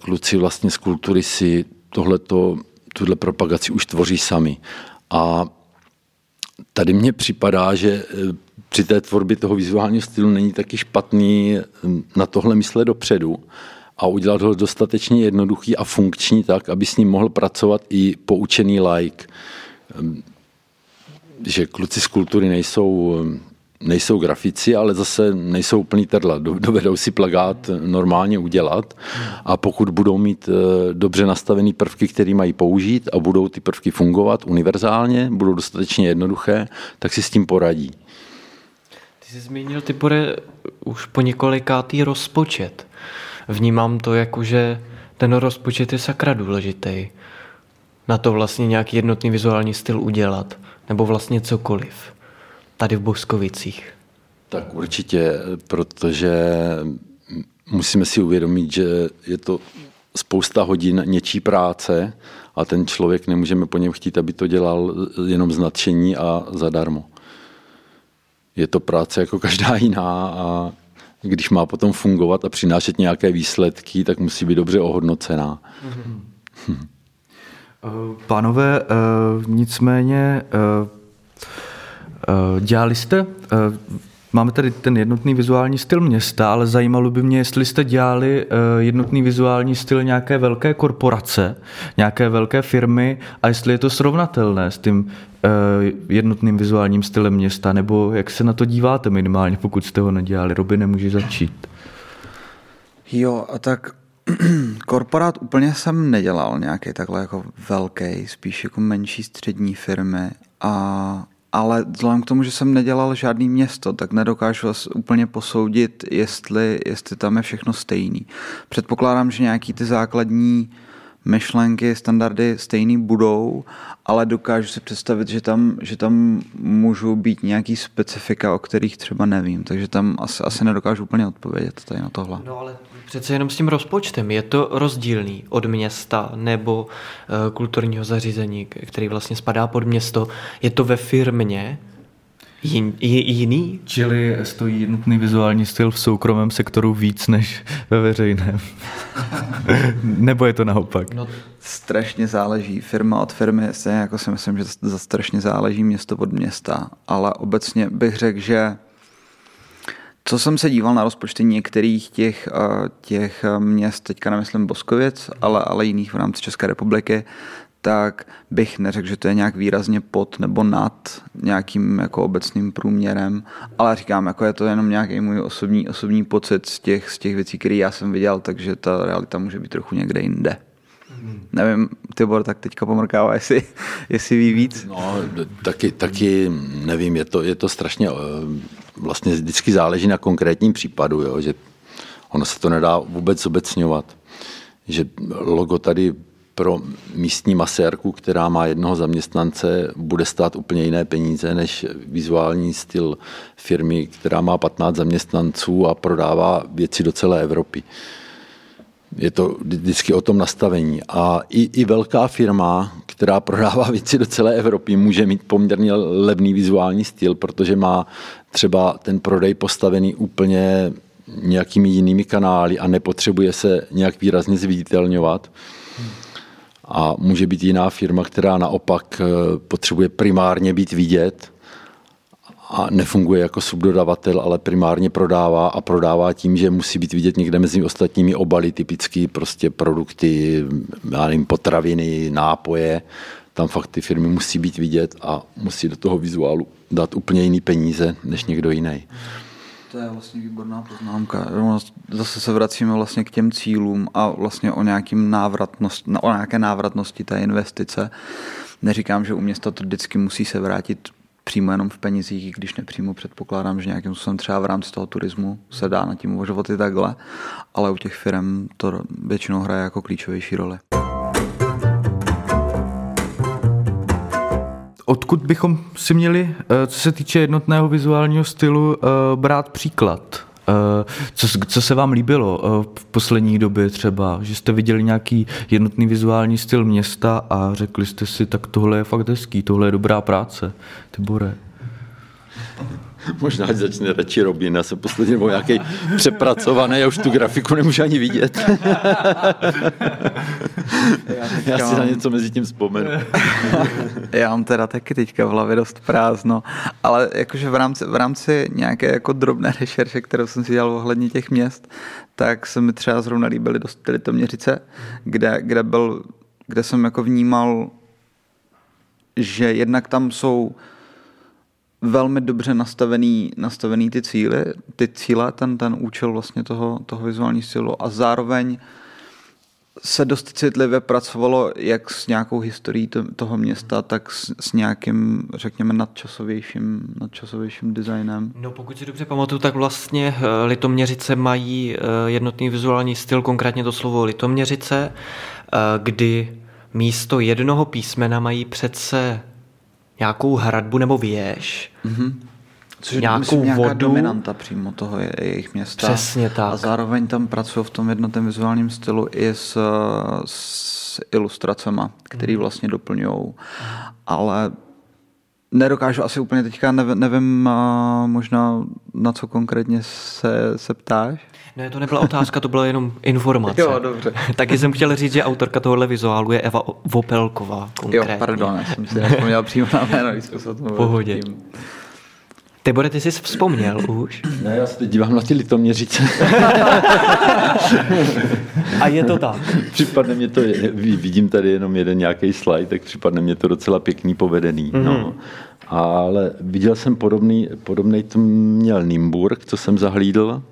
S4: kluci vlastně z kultury si tohleto, tuhle propagaci už tvoří sami. A tady mně připadá, že při té tvorbě toho vizuálního stylu není taky špatný hm, na tohle myslet dopředu a udělat ho dostatečně jednoduchý a funkční tak, aby s ním mohl pracovat i poučený like. Hm, že kluci z kultury nejsou, hm, nejsou grafici, ale zase nejsou úplný trdla. Dovedou si plagát normálně udělat a pokud budou mít eh, dobře nastavený prvky, které mají použít a budou ty prvky fungovat univerzálně, budou dostatečně jednoduché, tak si s tím poradí.
S3: Ty jsi zmínil, Tibore, už po několikátý rozpočet. Vnímám to jako, že ten rozpočet je sakra důležitý. Na to vlastně nějaký jednotný vizuální styl udělat. Nebo vlastně cokoliv. Tady v Boskovicích.
S4: Tak určitě, protože musíme si uvědomit, že je to spousta hodin něčí práce a ten člověk nemůžeme po něm chtít, aby to dělal jenom z nadšení a zadarmo je to práce jako každá jiná a když má potom fungovat a přinášet nějaké výsledky, tak musí být dobře ohodnocená.
S2: Pánové, eh, nicméně eh, dělali jste Máme tady ten jednotný vizuální styl města, ale zajímalo by mě, jestli jste dělali jednotný vizuální styl nějaké velké korporace, nějaké velké firmy a jestli je to srovnatelné s tím jednotným vizuálním stylem města, nebo jak se na to díváte minimálně, pokud jste ho nedělali. Roby nemůže začít.
S5: Jo, a tak korporát úplně jsem nedělal nějaký takhle jako velký, spíš jako menší střední firmy a ale vzhledem k tomu, že jsem nedělal žádný město, tak nedokážu vás úplně posoudit, jestli, jestli tam je všechno stejný. Předpokládám, že nějaký ty základní myšlenky, standardy stejný budou, ale dokážu si představit, že tam, že tam můžou být nějaký specifika, o kterých třeba nevím, takže tam asi, asi nedokážu úplně odpovědět tady na tohle.
S3: No ale Přece jenom s tím rozpočtem. Je to rozdílný od města nebo uh, kulturního zařízení, který vlastně spadá pod město. Je to ve firmě jin, jiný?
S2: Čili stojí jednotný vizuální styl v soukromém sektoru víc než ve veřejném. nebo je to naopak? No,
S5: strašně záleží. Firma od firmy se, jako si myslím, že za strašně záleží město od města, ale obecně bych řekl, že co jsem se díval na rozpočty některých těch, eh, těch eh, měst, teďka nemyslím Boskovic, ale, ale jiných v rámci České republiky, tak bych neřekl, že to je nějak výrazně pod nebo nad nějakým jako obecným průměrem, ale říkám, jako je to jenom nějaký můj osobní, osobní pocit z těch, z těch věcí, které já jsem viděl, takže ta realita může být trochu někde jinde. Hmm. Nevím, Tibor tak teďka pomrkává, jestli, jestli ví víc.
S4: No, taky, taky nevím, je to, je to strašně, eh, vlastně vždycky záleží na konkrétním případu, jo, že ono se to nedá vůbec obecňovat. Že logo tady pro místní masérku, která má jednoho zaměstnance, bude stát úplně jiné peníze než vizuální styl firmy, která má 15 zaměstnanců a prodává věci do celé Evropy je to vždycky o tom nastavení. A i, i velká firma, která prodává věci do celé Evropy, může mít poměrně levný vizuální styl, protože má třeba ten prodej postavený úplně nějakými jinými kanály a nepotřebuje se nějak výrazně zviditelňovat. A může být jiná firma, která naopak eh, potřebuje primárně být vidět a nefunguje jako subdodavatel, ale primárně prodává a prodává tím, že musí být vidět někde mezi ostatními obaly, typicky prostě produkty, já nevím, potraviny, nápoje. Tam fakt ty firmy musí být vidět a musí do toho vizuálu dát úplně jiný peníze než někdo jiný.
S5: To je vlastně výborná poznámka. Zase se vracíme vlastně k těm cílům a vlastně o, nějakým návratnost, o nějaké návratnosti té investice. Neříkám, že u města to vždycky musí se vrátit přímo jenom v penězích, když nepřímo předpokládám, že nějakým způsobem třeba v rámci toho turismu se dá na tím uvažovat i takhle, ale u těch firm to většinou hraje jako klíčovější roli.
S2: Odkud bychom si měli, eh, co se týče jednotného vizuálního stylu, eh, brát příklad? Eh, co, co se vám líbilo v poslední době třeba, že jste viděli nějaký jednotný vizuální styl města a řekli jste si, tak tohle je fakt hezký, tohle je dobrá práce. Tibore.
S4: Možná, ať začne radši Robin, a se posledně nebo nějaký přepracovaný, já už tu grafiku nemůžu ani vidět. já, já si na něco mezi tím vzpomenu.
S5: já mám teda taky teďka v hlavě dost prázdno, ale jakože v rámci, v rámci nějaké jako drobné rešerše, kterou jsem si dělal ohledně těch měst, tak se mi třeba zrovna líbily dost ty Litoměřice, kde, kde, byl, kde jsem jako vnímal, že jednak tam jsou velmi dobře nastavený, nastavený ty cíly, ty cíle, ten, ten účel vlastně toho, toho vizuální stylu a zároveň se dost citlivě pracovalo jak s nějakou historií to, toho města, tak s, s nějakým, řekněme, nadčasovějším, nadčasovějším designem.
S3: No pokud si dobře pamatuju, tak vlastně eh, Litoměřice mají eh, jednotný vizuální styl, konkrétně to slovo Litoměřice, eh, kdy místo jednoho písmena mají přece nějakou hradbu nebo věž, mm-hmm.
S5: Což je nějakou myslím, nějaká vodu. dominanta přímo toho je, jejich města.
S3: Přesně tak.
S5: A zároveň tam pracují v tom jednotném vizuálním stylu i s, s ilustracemi, které mhm. vlastně doplňují. Ale nedokážu asi úplně teďka, nevím, nevím možná na co konkrétně se, se ptáš.
S3: Ne, to nebyla otázka, to byla jenom informace.
S5: jo, dobře.
S3: Taky jsem chtěl říct, že autorka tohohle vizuálu je Eva Vopelková konkrétně.
S5: Jo, pardon, já jsem si nepomněl přímo na jméno, když
S3: jsme se Pohodě. Tibore, ty jsi vzpomněl už?
S4: Ne, já se teď dívám na ty litoměřice.
S3: A je to tak.
S4: Připadne mě to, vidím tady jenom jeden nějaký slide, tak připadne mě to docela pěkný, povedený. Mm-hmm. No. Ale viděl jsem podobný, podobný to měl Nimburg, co jsem zahlídl,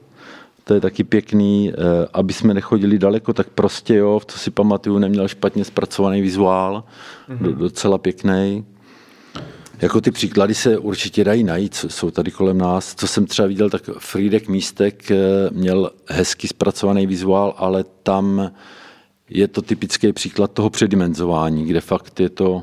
S4: to je taky pěkný, eh, aby jsme nechodili daleko, tak prostě jo, co si pamatuju, neměl špatně zpracovaný vizuál, mm-hmm. docela pěkný. Jako ty příklady se určitě dají najít, jsou tady kolem nás. Co jsem třeba viděl, tak Friedek Místek eh, měl hezky zpracovaný vizuál, ale tam je to typický příklad toho předimenzování, kde fakt je to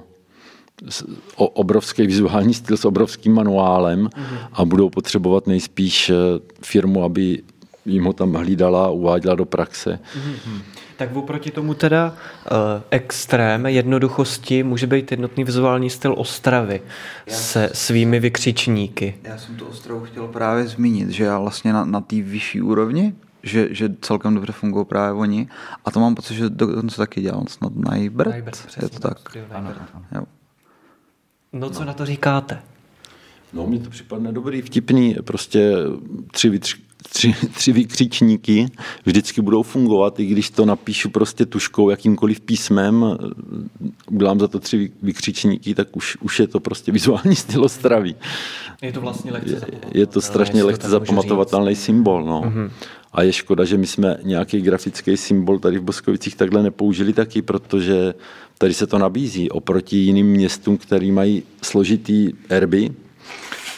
S4: obrovský vizuální styl s obrovským manuálem mm-hmm. a budou potřebovat nejspíš eh, firmu, aby jim ho tam hlídala a uváděla do praxe.
S3: Mm-hmm. Tak oproti tomu teda uh, extrém jednoduchosti může být jednotný vizuální styl Ostravy já se svými vykřičníky.
S5: Já jsem tu Ostravu chtěl právě zmínit, že já vlastně na, na té vyšší úrovni, že, že celkem dobře fungují právě oni. A to mám pocit, že dokonce taky dělal snad Najbert. Najbert je to tak. Ano, ano. Jo.
S3: No co no. na to říkáte?
S4: No, mně to připadne dobrý, vtipný, prostě tři, vytř, tři, tři vykřičníky vždycky budou fungovat, i když to napíšu prostě tuškou, jakýmkoliv písmem, udělám za to tři vykřičníky, tak už, už je to prostě vizuální styl Ostravy.
S3: Je to vlastně lehce
S4: je, je to strašně lehce zapamatovatelný symbol. No. Mm-hmm. A je škoda, že my jsme nějaký grafický symbol tady v Boskovicích takhle nepoužili taky, protože tady se to nabízí oproti jiným městům, který mají složitý erby,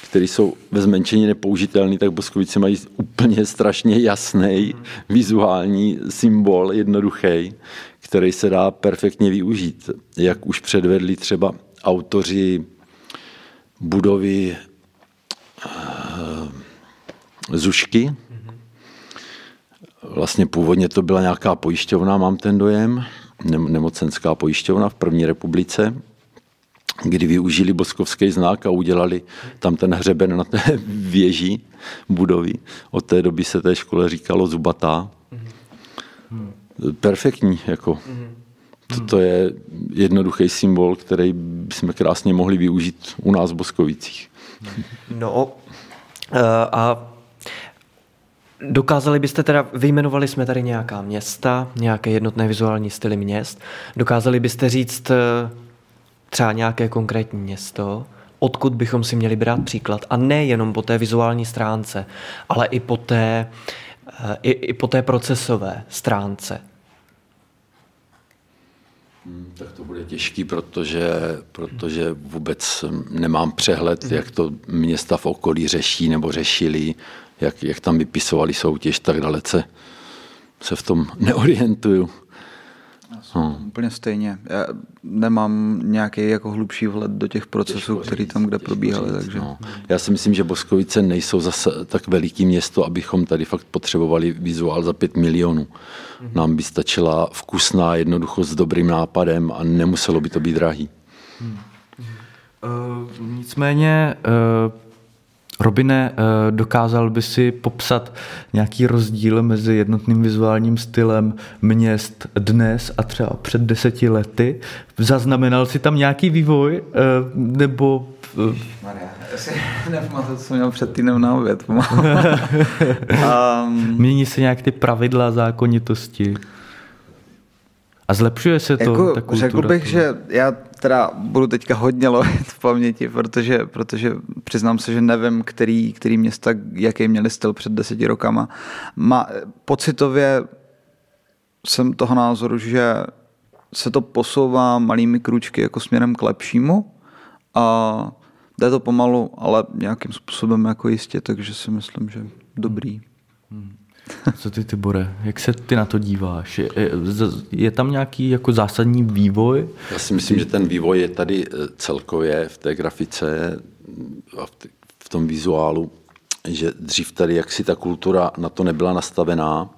S4: které jsou ve zmenšení nepoužitelné, tak Boskovice mají úplně strašně jasný vizuální symbol, jednoduchý, který se dá perfektně využít. Jak už předvedli třeba autoři budovy uh, Zušky. Vlastně původně to byla nějaká pojišťovna, mám ten dojem, nemocenská pojišťovna v první republice kdy využili boskovský znak a udělali tam ten hřeben na té věži budovy. Od té doby se té škole říkalo Zubatá. Perfektní, jako. To je jednoduchý symbol, který jsme krásně mohli využít u nás v Boskovicích.
S3: No eh, a Dokázali byste teda, vyjmenovali jsme tady nějaká města, nějaké jednotné vizuální styly měst, dokázali byste říct, eh, třeba nějaké konkrétní město, odkud bychom si měli brát příklad. A ne jenom po té vizuální stránce, ale i po té, eh, i, i po té procesové stránce.
S4: Hmm, tak to bude těžký, protože, protože vůbec nemám přehled, hmm. jak to města v okolí řeší nebo řešili, jak, jak tam vypisovali soutěž, tak dalece se v tom neorientuju.
S5: Hmm. Úplně stejně. Já nemám nějaký jako hlubší vhled do těch procesů, které tam kde probíhaly. Takže... No.
S4: Já si myslím, že Boskovice nejsou zase tak veliký město, abychom tady fakt potřebovali vizuál za 5 milionů. Hmm. Nám by stačila vkusná jednoduchost s dobrým nápadem a nemuselo by to být drahý. Hmm.
S2: Uh, nicméně uh, Robine, eh, dokázal by si popsat nějaký rozdíl mezi jednotným vizuálním stylem měst dnes a třeba před deseti lety? Zaznamenal si tam nějaký vývoj? Eh, nebo...
S5: Maria, já si nepamatuju, co jsem měl před týdnem na oběd. um...
S2: Mění se nějak ty pravidla, zákonitosti? A zlepšuje se to? Jako, ta kultura,
S5: řekl bych, to? že já teda budu teďka hodně lovit v paměti, protože, protože přiznám se, že nevím, který, který města, jaký měli styl před deseti rokama. Má, pocitově jsem toho názoru, že se to posouvá malými kručky jako směrem k lepšímu a jde to pomalu, ale nějakým způsobem jako jistě, takže si myslím, že dobrý. Hmm.
S2: Co ty, Tibore, jak se ty na to díváš? Je, je, je tam nějaký jako zásadní vývoj?
S4: Já si myslím, že ten vývoj je tady eh, celkově v té grafice a v tom vizuálu, že dřív tady jaksi ta kultura na to nebyla nastavená.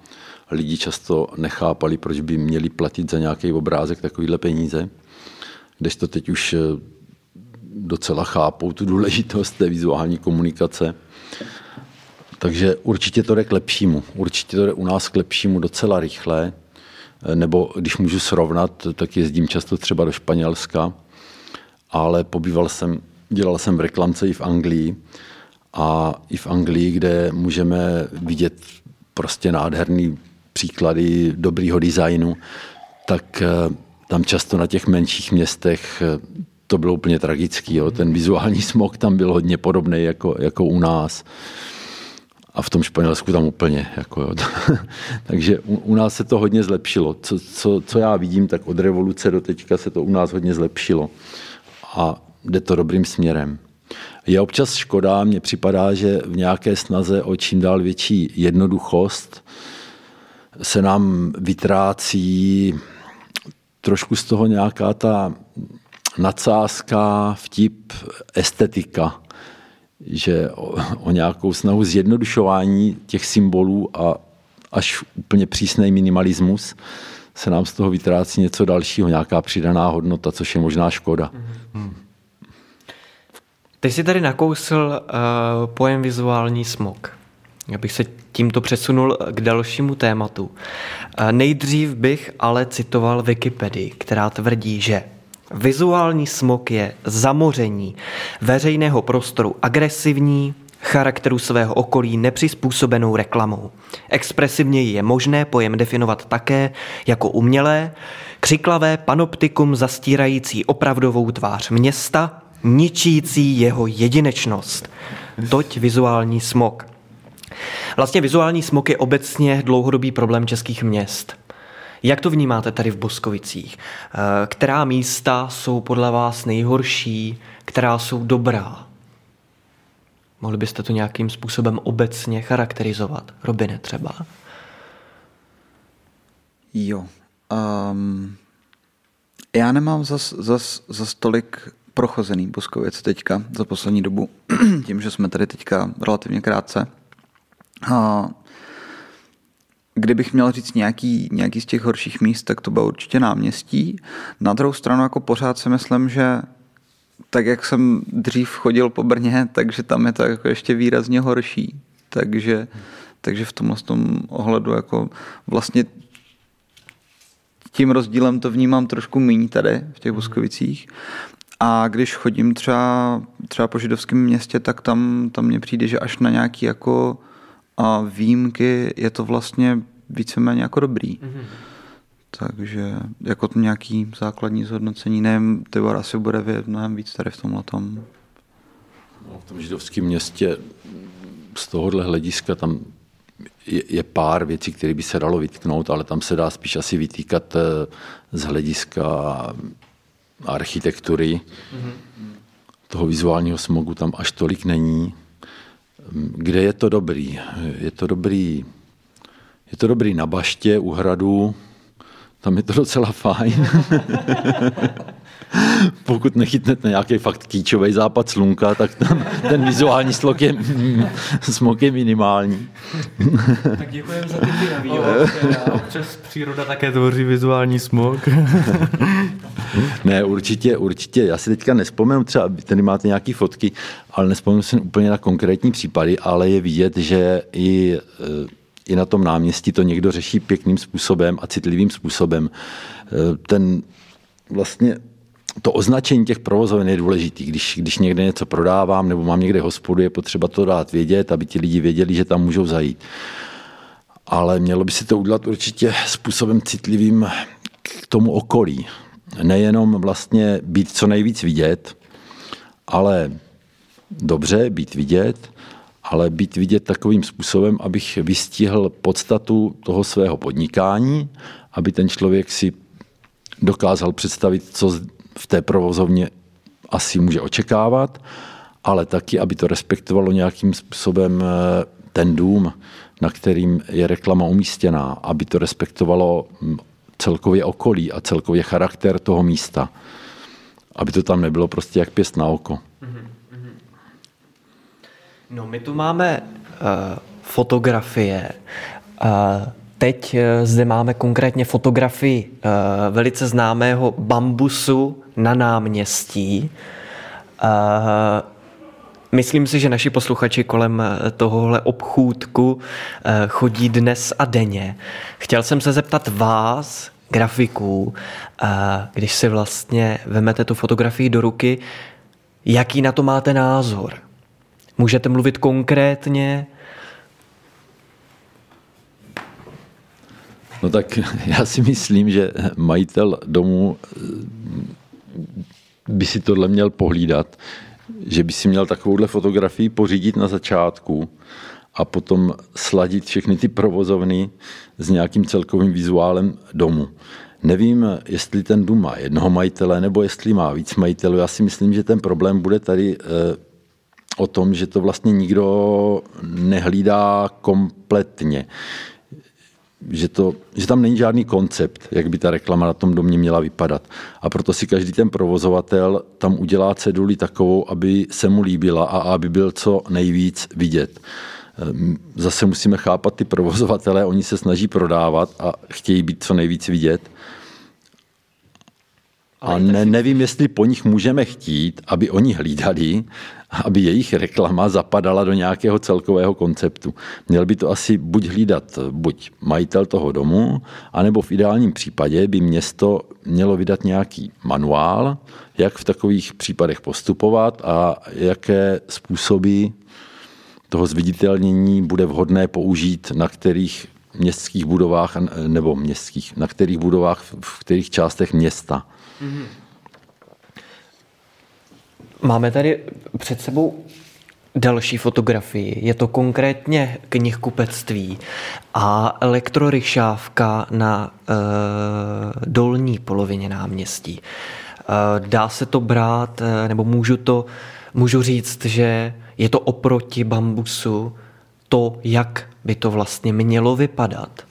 S4: Lidi často nechápali, proč by měli platit za nějaký obrázek takovýhle peníze. to teď už eh, docela chápou tu důležitost té vizuální komunikace. Takže určitě to jde k lepšímu. Určitě to jde u nás k lepšímu docela rychle. Nebo když můžu srovnat, tak jezdím často třeba do Španělska, ale pobýval jsem, dělal jsem v reklamce i v Anglii a i v Anglii, kde můžeme vidět prostě nádherný příklady dobrýho designu, tak eh, tam často na těch menších městech eh, to bylo úplně tragický. Jo. Ten vizuální smog tam byl hodně podobný jako, jako u nás a v tom Španělsku tam úplně. Jako jo. Takže u, u nás se to hodně zlepšilo. Co, co, co já vidím, tak od revoluce do teďka se to u nás hodně zlepšilo. A jde to dobrým směrem. Je občas škoda, mně připadá, že v nějaké snaze o čím dál větší jednoduchost se nám vytrácí trošku z toho nějaká ta nadsázka, vtip, estetika že o, o nějakou snahu zjednodušování těch symbolů a až úplně přísný minimalismus se nám z toho vytrácí něco dalšího, nějaká přidaná hodnota, což je možná škoda. Hmm.
S3: Ty jsi tady nakousl uh, pojem vizuální smog. Já bych se tímto přesunul k dalšímu tématu. Uh, nejdřív bych ale citoval Wikipedii, která tvrdí, že vizuální smog je zamoření veřejného prostoru agresivní, charakteru svého okolí nepřizpůsobenou reklamou. Expresivně je možné pojem definovat také jako umělé, křiklavé panoptikum zastírající opravdovou tvář města, ničící jeho jedinečnost. Toť vizuální smog. Vlastně vizuální smog je obecně dlouhodobý problém českých měst. Jak to vnímáte tady v Boskovicích? Eh, která místa jsou podle vás nejhorší, která jsou dobrá? Mohli byste to nějakým způsobem obecně charakterizovat? Robine třeba?
S5: Jo. Um, já nemám zas, zas, zas tolik prochozený Boskovic teďka za poslední dobu, tím, že jsme tady teďka relativně krátce. A kdybych měl říct nějaký, nějaký z těch horších míst, tak to bylo určitě náměstí. Na druhou stranu jako pořád si myslím, že tak jak jsem dřív chodil po Brně, takže tam je to jako ještě výrazně horší. Takže, takže v tomhle tom ohledu jako vlastně tím rozdílem to vnímám trošku méně tady v těch Boskovicích. A když chodím třeba, třeba po židovském městě, tak tam, tam mně přijde, že až na nějaké jako a výjimky je to vlastně víceméně jako dobrý. Mm-hmm. Takže jako to nějaký základní zhodnocení, nevím, ty asi bude vědět mnohem víc tady v tomhle tom.
S4: No, v tom židovském městě z tohohle hlediska tam je, je pár věcí, které by se dalo vytknout, ale tam se dá spíš asi vytýkat eh, z hlediska architektury. Mm-hmm. Toho vizuálního smogu tam až tolik není. Kde je to dobrý? Je to dobrý, je to dobrý na baště u hradu, tam je to docela fajn. Pokud nechytnete nějaký fakt kýčový západ slunka, tak tam ten vizuální slok je, smok je minimální.
S2: tak děkujeme za ty výlet. Občas příroda také tvoří vizuální smog.
S4: ne, určitě, určitě. Já si teďka nespomenu, třeba tady máte nějaké fotky, ale nespomenu si úplně na konkrétní případy, ale je vidět, že i i na tom náměstí to někdo řeší pěkným způsobem a citlivým způsobem. E, ten vlastně to označení těch provozoven je důležitý. Když, když někde něco prodávám nebo mám někde hospodu, je potřeba to dát vědět, aby ti lidi věděli, že tam můžou zajít. Ale mělo by se to udělat určitě způsobem citlivým k tomu okolí. Nejenom vlastně být co nejvíc vidět, ale dobře být vidět, ale být vidět takovým způsobem, abych vystihl podstatu toho svého podnikání, aby ten člověk si dokázal představit, co v té provozovně asi může očekávat, ale taky, aby to respektovalo nějakým způsobem eh, ten dům, na kterým je reklama umístěná, aby to respektovalo hm, celkově okolí a celkově charakter toho místa. Aby to tam nebylo prostě jak pěst na oko. Mm-hmm.
S3: No, my tu máme uh, fotografie. Uh, teď uh, zde máme konkrétně fotografii uh, velice známého bambusu na náměstí. Uh, Myslím si, že naši posluchači kolem tohohle obchůdku chodí dnes a denně. Chtěl jsem se zeptat vás, grafiků, když si vlastně vemete tu fotografii do ruky, jaký na to máte názor? Můžete mluvit konkrétně?
S4: No tak já si myslím, že majitel domu eh, by si tohle měl pohlídat, že by si měl takovouhle fotografii pořídit na začátku a potom sladit všechny ty provozovny s nějakým celkovým vizuálem domu. Nevím, jestli ten dům má jednoho majitele, nebo jestli má víc majitelů. Já si myslím, že ten problém bude tady eh, o tom, že to vlastně nikdo nehlídá kompletně. Že, to, že tam není žádný koncept, jak by ta reklama na tom domě měla vypadat. A proto si každý ten provozovatel tam udělá ceduli takovou, aby se mu líbila a aby byl co nejvíc vidět. Ehm, zase musíme chápat ty provozovatele, oni se snaží prodávat a chtějí být co nejvíc vidět. A ne, nevím, jestli po nich můžeme chtít, aby oni hlídali, aby jejich reklama zapadala do nějakého celkového konceptu. Měl by to asi buď hlídat buď majitel toho domu, anebo v ideálním případě by město mělo vydat nějaký manuál, jak v takových případech postupovat a jaké způsoby toho zviditelnění bude vhodné použít na kterých městských budovách nebo městských, na kterých budovách, v kterých částech města. Mm-hmm.
S3: Máme tady před sebou další fotografii. Je to konkrétně knihkupectví a elektroryšávka na e, dolní polovině náměstí. E, dá se to brát, e, nebo můžu to můžu říct, že je to oproti bambusu to, jak by to vlastně mělo vypadat?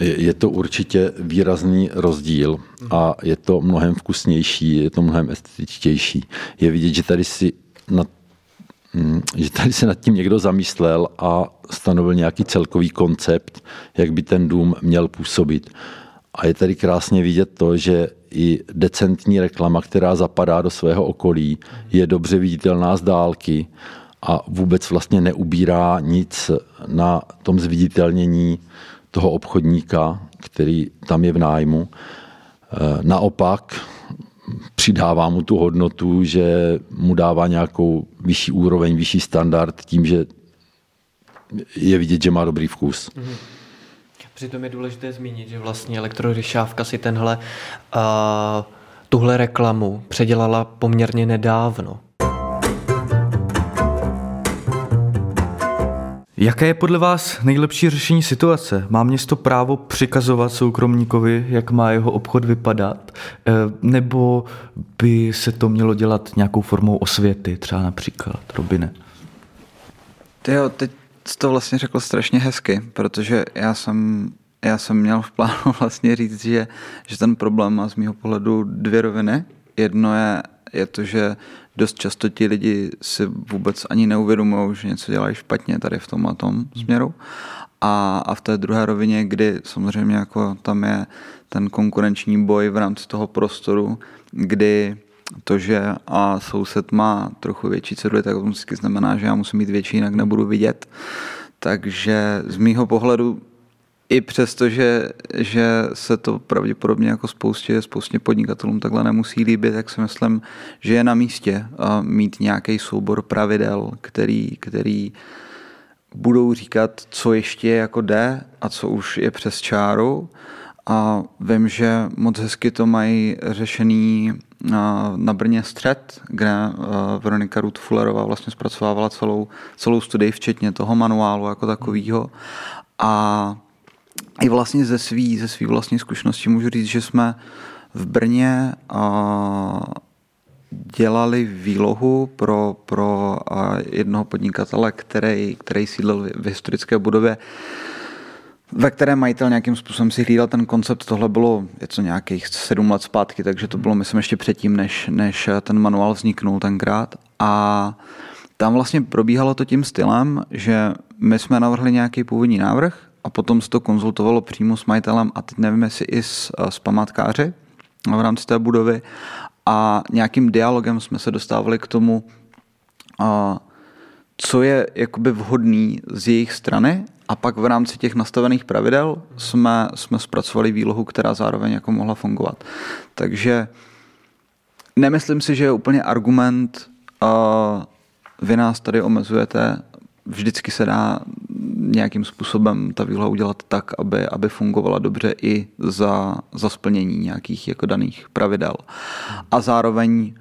S4: Je to určitě výrazný rozdíl a je to mnohem vkusnější, je to mnohem estetičtější. Je vidět, že tady si nad, mm, že tady se nad tím někdo zamyslel a stanovil nějaký celkový koncept, jak by ten dům měl působit. A je tady krásně vidět to, že i decentní reklama, která zapadá do svého okolí, je dobře viditelná z dálky a vůbec vlastně neubírá nic na tom zviditelnění toho obchodníka, který tam je v nájmu. E, naopak přidává mu tu hodnotu, že mu dává nějakou vyšší úroveň, vyšší standard tím, že je vidět, že má dobrý vkus. Mm-hmm.
S3: Přitom je důležité zmínit, že vlastně elektroryšávka si tenhle, uh, tuhle reklamu předělala poměrně nedávno.
S2: Jaké je podle vás nejlepší řešení situace? Má město právo přikazovat soukromníkovi, jak má jeho obchod vypadat? Eh, nebo by se to mělo dělat nějakou formou osvěty, třeba například, Robine?
S5: Ty jo, teď to vlastně řekl strašně hezky, protože já jsem, já jsem měl v plánu vlastně říct, že, že ten problém má z mého pohledu dvě roviny. Jedno je, je to, že dost často ti lidi si vůbec ani neuvědomují, že něco dělají špatně tady v tomhle tom směru. A, a v té druhé rovině, kdy samozřejmě jako tam je ten konkurenční boj v rámci toho prostoru, kdy to, že a soused má trochu větší ceduly, tak to znamená, že já musím mít větší, jinak nebudu vidět. Takže z mýho pohledu i přesto, že, že se to pravděpodobně jako spoustě, spoustě podnikatelům takhle nemusí líbit, tak si myslím, že je na místě mít nějaký soubor pravidel, který, který budou říkat, co ještě jako jde a co už je přes čáru. A vím, že moc hezky to mají řešený na, Brně střed, kde Veronika Ruth Fullerová vlastně zpracovávala celou, celou studii, včetně toho manuálu jako takového. A i vlastně ze svý, ze svý vlastní zkušenosti můžu říct, že jsme v Brně a dělali výlohu pro, pro jednoho podnikatele, který, který sídlil v historické budově, ve které majitel nějakým způsobem si hlídal ten koncept. Tohle bylo něco nějakých sedm let zpátky, takže to bylo, myslím, ještě předtím, než, než ten manuál vzniknul tenkrát. A tam vlastně probíhalo to tím stylem, že my jsme navrhli nějaký původní návrh, a potom se to konzultovalo přímo s majitelem a teď nevím, jestli i s, eh, s památkáři v rámci té budovy. A nějakým dialogem jsme se dostávali k tomu, a, co je jakoby vhodný z jejich strany. A pak v rámci těch nastavených pravidel jsme, jsme zpracovali výlohu, která zároveň jako mohla fungovat. Takže nemyslím si, že je úplně argument, vy nás tady omezujete, vždycky se dá nějakým způsobem ta výloha udělat tak, aby, aby fungovala dobře i za, za splnění nějakých jako daných pravidel. A zároveň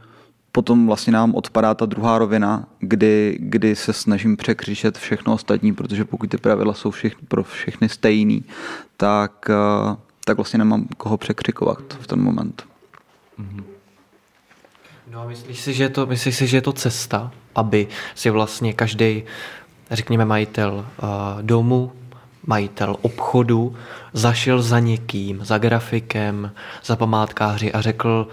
S5: potom vlastně nám odpadá ta druhá rovina, kdy, kdy se snažím překřičet všechno ostatní, protože pokud ty pravidla jsou všech, pro všechny stejný, tak, eh, tak vlastně nemám koho překřikovat v ten moment.
S3: No a myslíš si, že je to, myslíš si, že je to cesta, aby si vlastně každý řekněme, majitel domu majitel obchodu zašel za někým, za grafikem, za památkáři a řekl,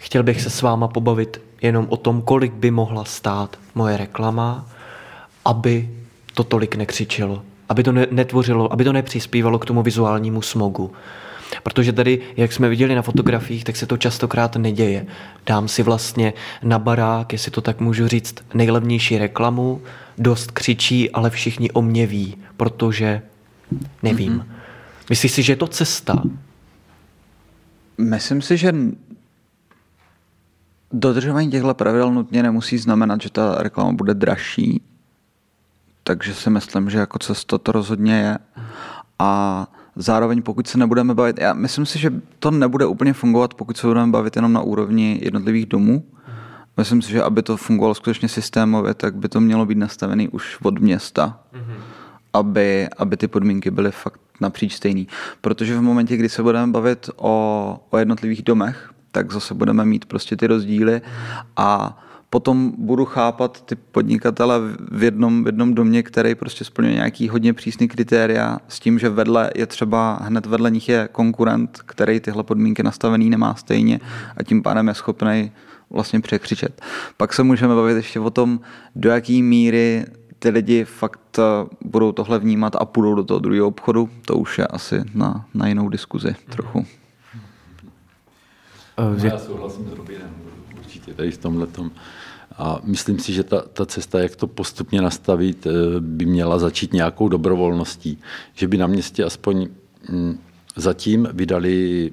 S3: chtěl bych se s váma pobavit jenom o tom, kolik by mohla stát moje reklama, aby to tolik nekřičelo, aby to netvořilo, aby to nepřispívalo k tomu vizuálnímu smogu. Protože tady, jak jsme viděli na fotografiích, tak se to častokrát neděje. Dám si vlastně na barák, jestli to tak můžu říct, nejlevnější reklamu, dost křičí, ale všichni o mě ví, protože nevím. Mm-hmm. Myslíš si, že je to cesta?
S5: Myslím si, že dodržování těchto pravidel nutně nemusí znamenat, že ta reklama bude dražší. Takže si myslím, že jako cesta to rozhodně je. A zároveň pokud se nebudeme bavit, já myslím si, že to nebude úplně fungovat, pokud se budeme bavit jenom na úrovni jednotlivých domů. Myslím si, že aby to fungovalo skutečně systémově, tak by to mělo být nastavené už od města, mm-hmm. aby, aby ty podmínky byly fakt napříč stejný. Protože v momentě, kdy se budeme bavit o, o jednotlivých domech, tak zase budeme mít prostě ty rozdíly a potom budu chápat ty podnikatele v jednom, v jednom domě, který prostě splňuje nějaký hodně přísný kritéria s tím, že vedle je třeba, hned vedle nich je konkurent, který tyhle podmínky nastavený nemá stejně a tím pádem je schopný vlastně překřičet. Pak se můžeme bavit ještě o tom, do jaký míry ty lidi fakt eh, budou tohle vnímat a půjdou do toho druhého obchodu. To už je asi na, na jinou diskuzi trochu.
S4: No, já souhlasím s Robinem, určitě tady v tomhle. A myslím si, že ta, ta cesta, jak to postupně nastavit, eh, by měla začít nějakou dobrovolností. Že by na městě aspoň hm, zatím vydali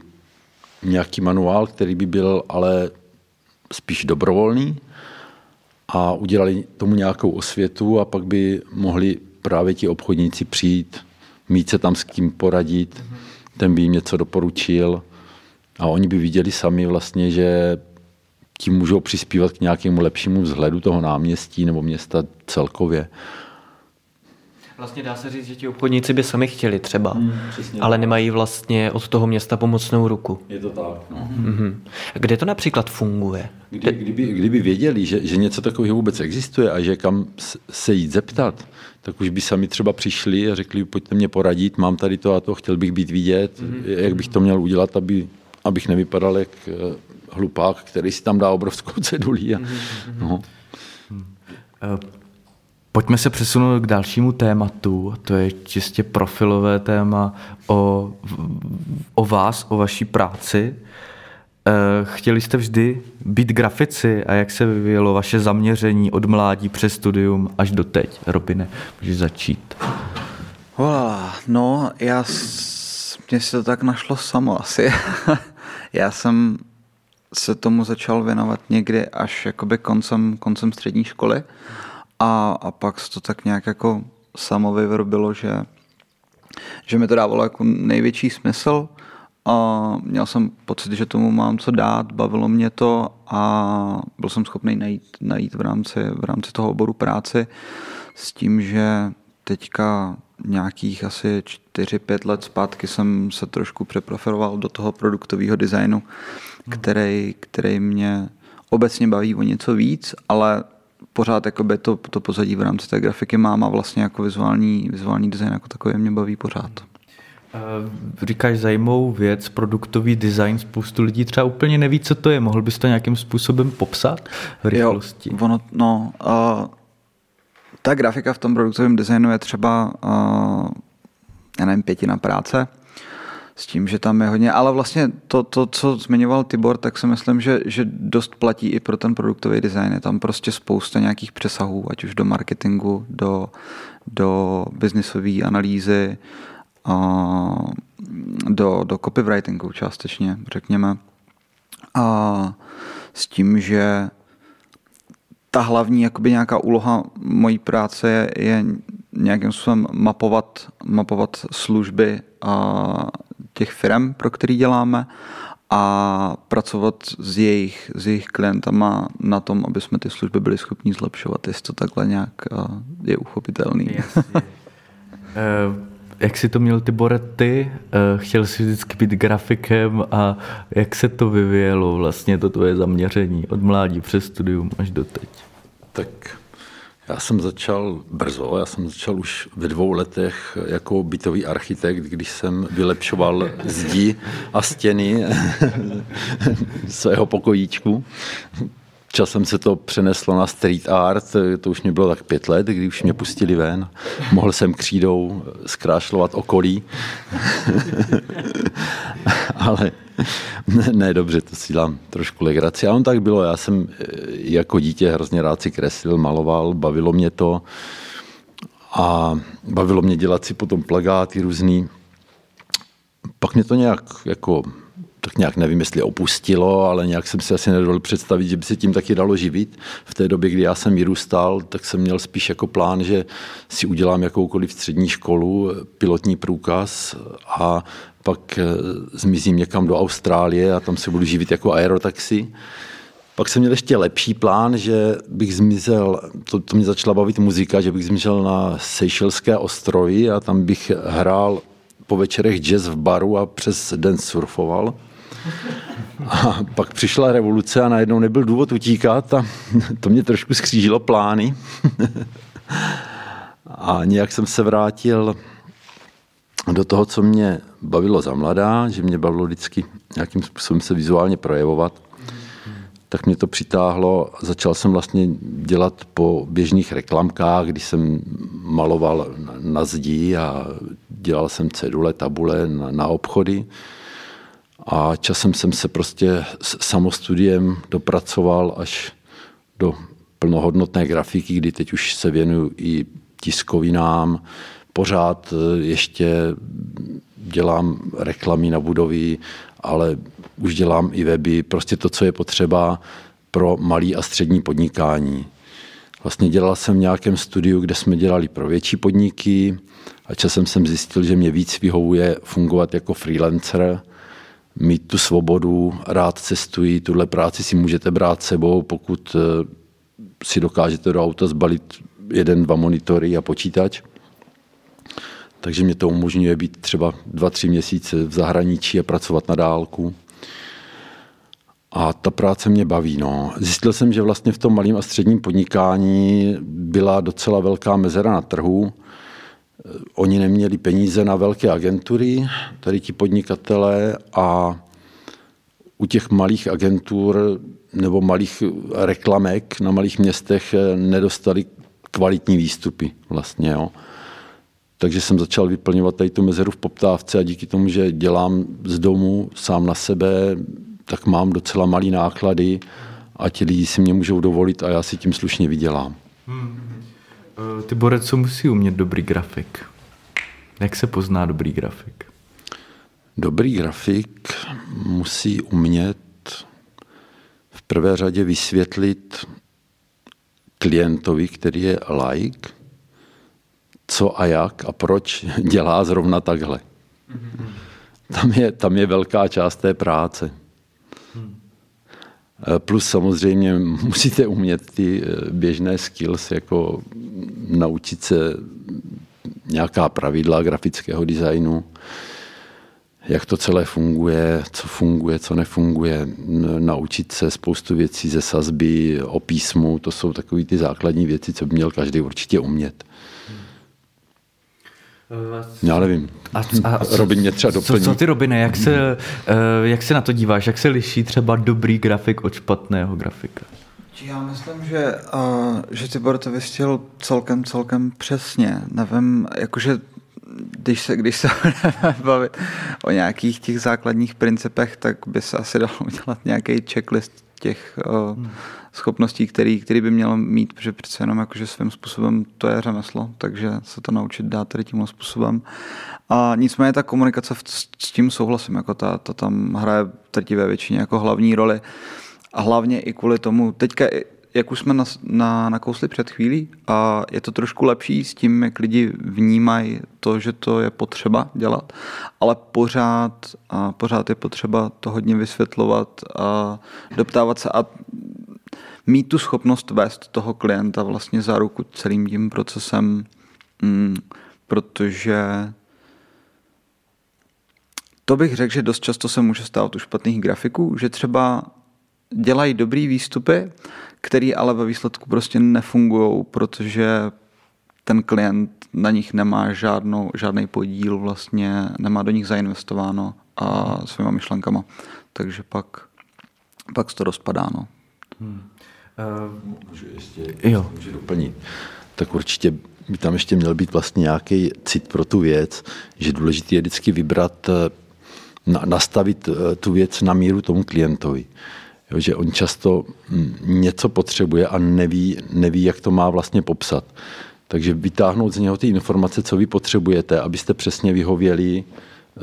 S4: nějaký manuál, který by byl ale spíš dobrovolný a udělali tomu nějakou osvětu a pak by mohli právě ti obchodníci přijít, mít se tam s kým poradit, ten by jim něco doporučil a oni by viděli sami vlastně, že tím můžou přispívat k nějakému lepšímu vzhledu toho náměstí nebo města celkově.
S3: Vlastně dá se říct, že ti obchodníci by sami chtěli třeba, hmm, ale nemají vlastně od toho města pomocnou ruku.
S4: Je to tak. No.
S3: Mm-hmm. Kde to například funguje?
S4: Kdy, kdyby, kdyby věděli, že, že něco takového vůbec existuje a že kam se jít zeptat, tak už by sami třeba přišli a řekli, pojďte mě poradit, mám tady to a to, chtěl bych být vidět, mm-hmm. jak bych to měl udělat, aby, abych nevypadal jak eh, hlupák, který si tam dá obrovskou cedulí. A, mm-hmm. no.
S2: Uh, Pojďme se přesunout k dalšímu tématu, to je čistě profilové téma o, o vás, o vaší práci. Eh, chtěli jste vždy být grafici a jak se vyvíjelo vaše zaměření od mládí přes studium až do teď? Robine, můžeš začít.
S5: Hola, no, já, mně se to tak našlo samo asi. já jsem se tomu začal věnovat někdy až jakoby koncem, koncem střední školy. A, a pak se to tak nějak jako samo vyvrbilo, že, že mi to dávalo jako největší smysl. A měl jsem pocit, že tomu mám co dát, bavilo mě to a byl jsem schopný najít, najít v, rámci, v rámci toho oboru práci s tím, že teďka nějakých asi 4-5 let zpátky jsem se trošku přeprofiloval do toho produktového designu, který, který mě obecně baví o něco víc, ale pořád jakoby to, to pozadí v rámci té grafiky mám a vlastně jako vizuální, vizuální design jako takový mě baví pořád.
S2: Eh, říkáš zajímavou věc, produktový design, spoustu lidí třeba úplně neví, co to je. Mohl bys to nějakým způsobem popsat v rychlosti?
S5: Jo, ono, no, uh, ta grafika v tom produktovém designu je třeba, uh, já nevím, pětina práce, s tím, že tam je hodně, ale vlastně to, to co zmiňoval Tibor, tak si myslím, že, že dost platí i pro ten produktový design. Je tam prostě spousta nějakých přesahů, ať už do marketingu, do, do biznisové analýzy, do, do copywritingu částečně, řekněme. A s tím, že ta hlavní jakoby nějaká úloha mojí práce je, je nějakým způsobem mapovat, mapovat služby a těch firm, pro který děláme a pracovat s jejich, s jejich klientama na tom, aby jsme ty služby byli schopni zlepšovat, jestli to takhle nějak je uchopitelný. Yes, yes.
S2: uh, jak jsi to měl ty Borety? Uh, chtěl jsi vždycky být grafikem a jak se to vyvíjelo vlastně, to tvoje zaměření od mládí přes studium až do teď?
S4: Tak Já jsem začal brzo, já jsem začal už ve dvou letech jako bytový architekt, když jsem vylepšoval zdi a stěny svého pokojíčku. Časem se to přeneslo na street art, to už mě bylo tak pět let, kdy už mě pustili ven. Mohl jsem křídou zkrášlovat okolí. Ale ne, ne, dobře, to si dám trošku legraci. A on tak bylo, já jsem eh, jako dítě hrozně rád si kreslil, maloval, bavilo mě to. A bavilo mě dělat si potom plagáty různý. Pak mě to nějak jako tak nějak nevím, jestli opustilo, ale nějak jsem si asi nedovolil představit, že by se tím taky dalo živit. V té době, kdy já jsem vyrůstal, tak jsem měl spíš jako plán, že si udělám jakoukoliv střední školu, pilotní průkaz a pak eh, zmizím někam do Austrálie a tam se budu živit jako aerotaxi. Pak jsem měl ještě lepší plán, že bych zmizel, to, to mě začala bavit muzika, že bych zmizel na Seychelské ostrovy a tam bych hrál po večerech jazz v baru a přes den surfoval. A pak přišla revoluce a najednou nebyl důvod utíkat a to mě trošku skřížilo plány. A nějak jsem se vrátil do toho, co mě bavilo za mladá, že mě bavilo vždycky nějakým způsobem se vizuálně projevovat, tak mě to přitáhlo. Začal jsem vlastně dělat po běžných reklamkách, kdy jsem maloval na zdi a dělal jsem cedule, tabule na, na obchody. A časem jsem se prostě s samostudiem dopracoval až do plnohodnotné grafiky, kdy teď už se věnuju i tiskovinám, pořád eh, ještě dělám reklamy na budovy, ale už dělám i weby, prostě to, co je potřeba pro malý a střední podnikání. Vlastně dělal jsem v nějakém studiu, kde jsme dělali pro větší podniky a časem jsem zjistil, že mě víc vyhovuje fungovat jako freelancer, mít tu svobodu, rád cestuji, tuhle práci si můžete brát sebou, pokud eh, si dokážete do auta zbalit jeden, dva monitory a počítač. Takže mě to umožňuje být třeba dva, tři měsíce v zahraničí a pracovat na dálku. A ta práce mě baví. No. Zjistil jsem, že vlastně v tom malém a středním podnikání byla docela velká mezera na trhu. Oni neměli peníze na velké agentury, tady ti podnikatelé, a u těch malých agentur nebo malých reklamek na malých městech nedostali kvalitní výstupy vlastně. Jo. Takže jsem začal vyplňovat tady tu mezeru v poptávce a díky tomu, že dělám z domu sám na sebe, tak mám docela malý náklady a ti lidi si mě můžou dovolit a já si tím slušně vydělám. Hmm.
S2: Ty Borec, co musí umět dobrý grafik? Jak se pozná dobrý grafik?
S4: Dobrý grafik musí umět v prvé řadě vysvětlit klientovi, který je like, co a jak a proč dělá zrovna takhle. Tam je, tam je velká část té práce. Plus samozřejmě musíte umět ty eh, běžné skills, jako naučit se nějaká pravidla grafického designu, jak to celé funguje, co funguje, co nefunguje, naučit se spoustu věcí ze sazby, o písmu, to jsou takové ty základní věci, co by měl každý určitě umět. Já nevím. A, a, Robin mě třeba doplní.
S2: Co, co ty, Robine, jak se, uh, jak se na to díváš? Jak se liší třeba dobrý grafik od špatného grafika?
S5: Já myslím, že, uh, že Tibor to vystěl celkem, celkem přesně. Nevím, jakože když se, když se budeme bavit o nějakých těch základních principech, tak by se asi dalo udělat nějaký checklist těch uh, hmm. schopností, který, který by měl mít, protože přece jenom jakože svým způsobem to je řemeslo, takže se to naučit dát tady tímhle způsobem. A nicméně ta komunikace v, s tím souhlasím, jako ta, ta tam hraje v drtivé většině jako hlavní roli. A hlavně i kvůli tomu, teďka jak už jsme na, na, nakousli před chvílí, a je to trošku lepší s tím, jak lidi vnímají to, že to je potřeba dělat, ale pořád, a pořád je potřeba to hodně vysvětlovat a doptávat se a mít tu schopnost vést toho klienta vlastně za ruku celým tím procesem, mm, protože to bych řekl, že dost často se může stát u špatných grafiků, že třeba dělají dobrý výstupy, který ale ve výsledku prostě nefungují, protože ten klient na nich nemá žádnou, žádný podíl vlastně, nemá do nich zainvestováno a svýma myšlenkama. Takže pak, pak se to rozpadá. No. Hmm.
S4: Uh, můžu ještě jo. Můžu doplnit. Tak určitě by tam ještě měl být vlastně nějaký cit pro tu věc, že důležité je vždycky vybrat, eh, nastavit eh, tu věc na míru tomu klientovi. Jo, že on často hm, něco potřebuje a neví, neví, jak to má vlastně popsat. Takže vytáhnout z něho ty informace, co vy potřebujete, abyste přesně vyhověli eh,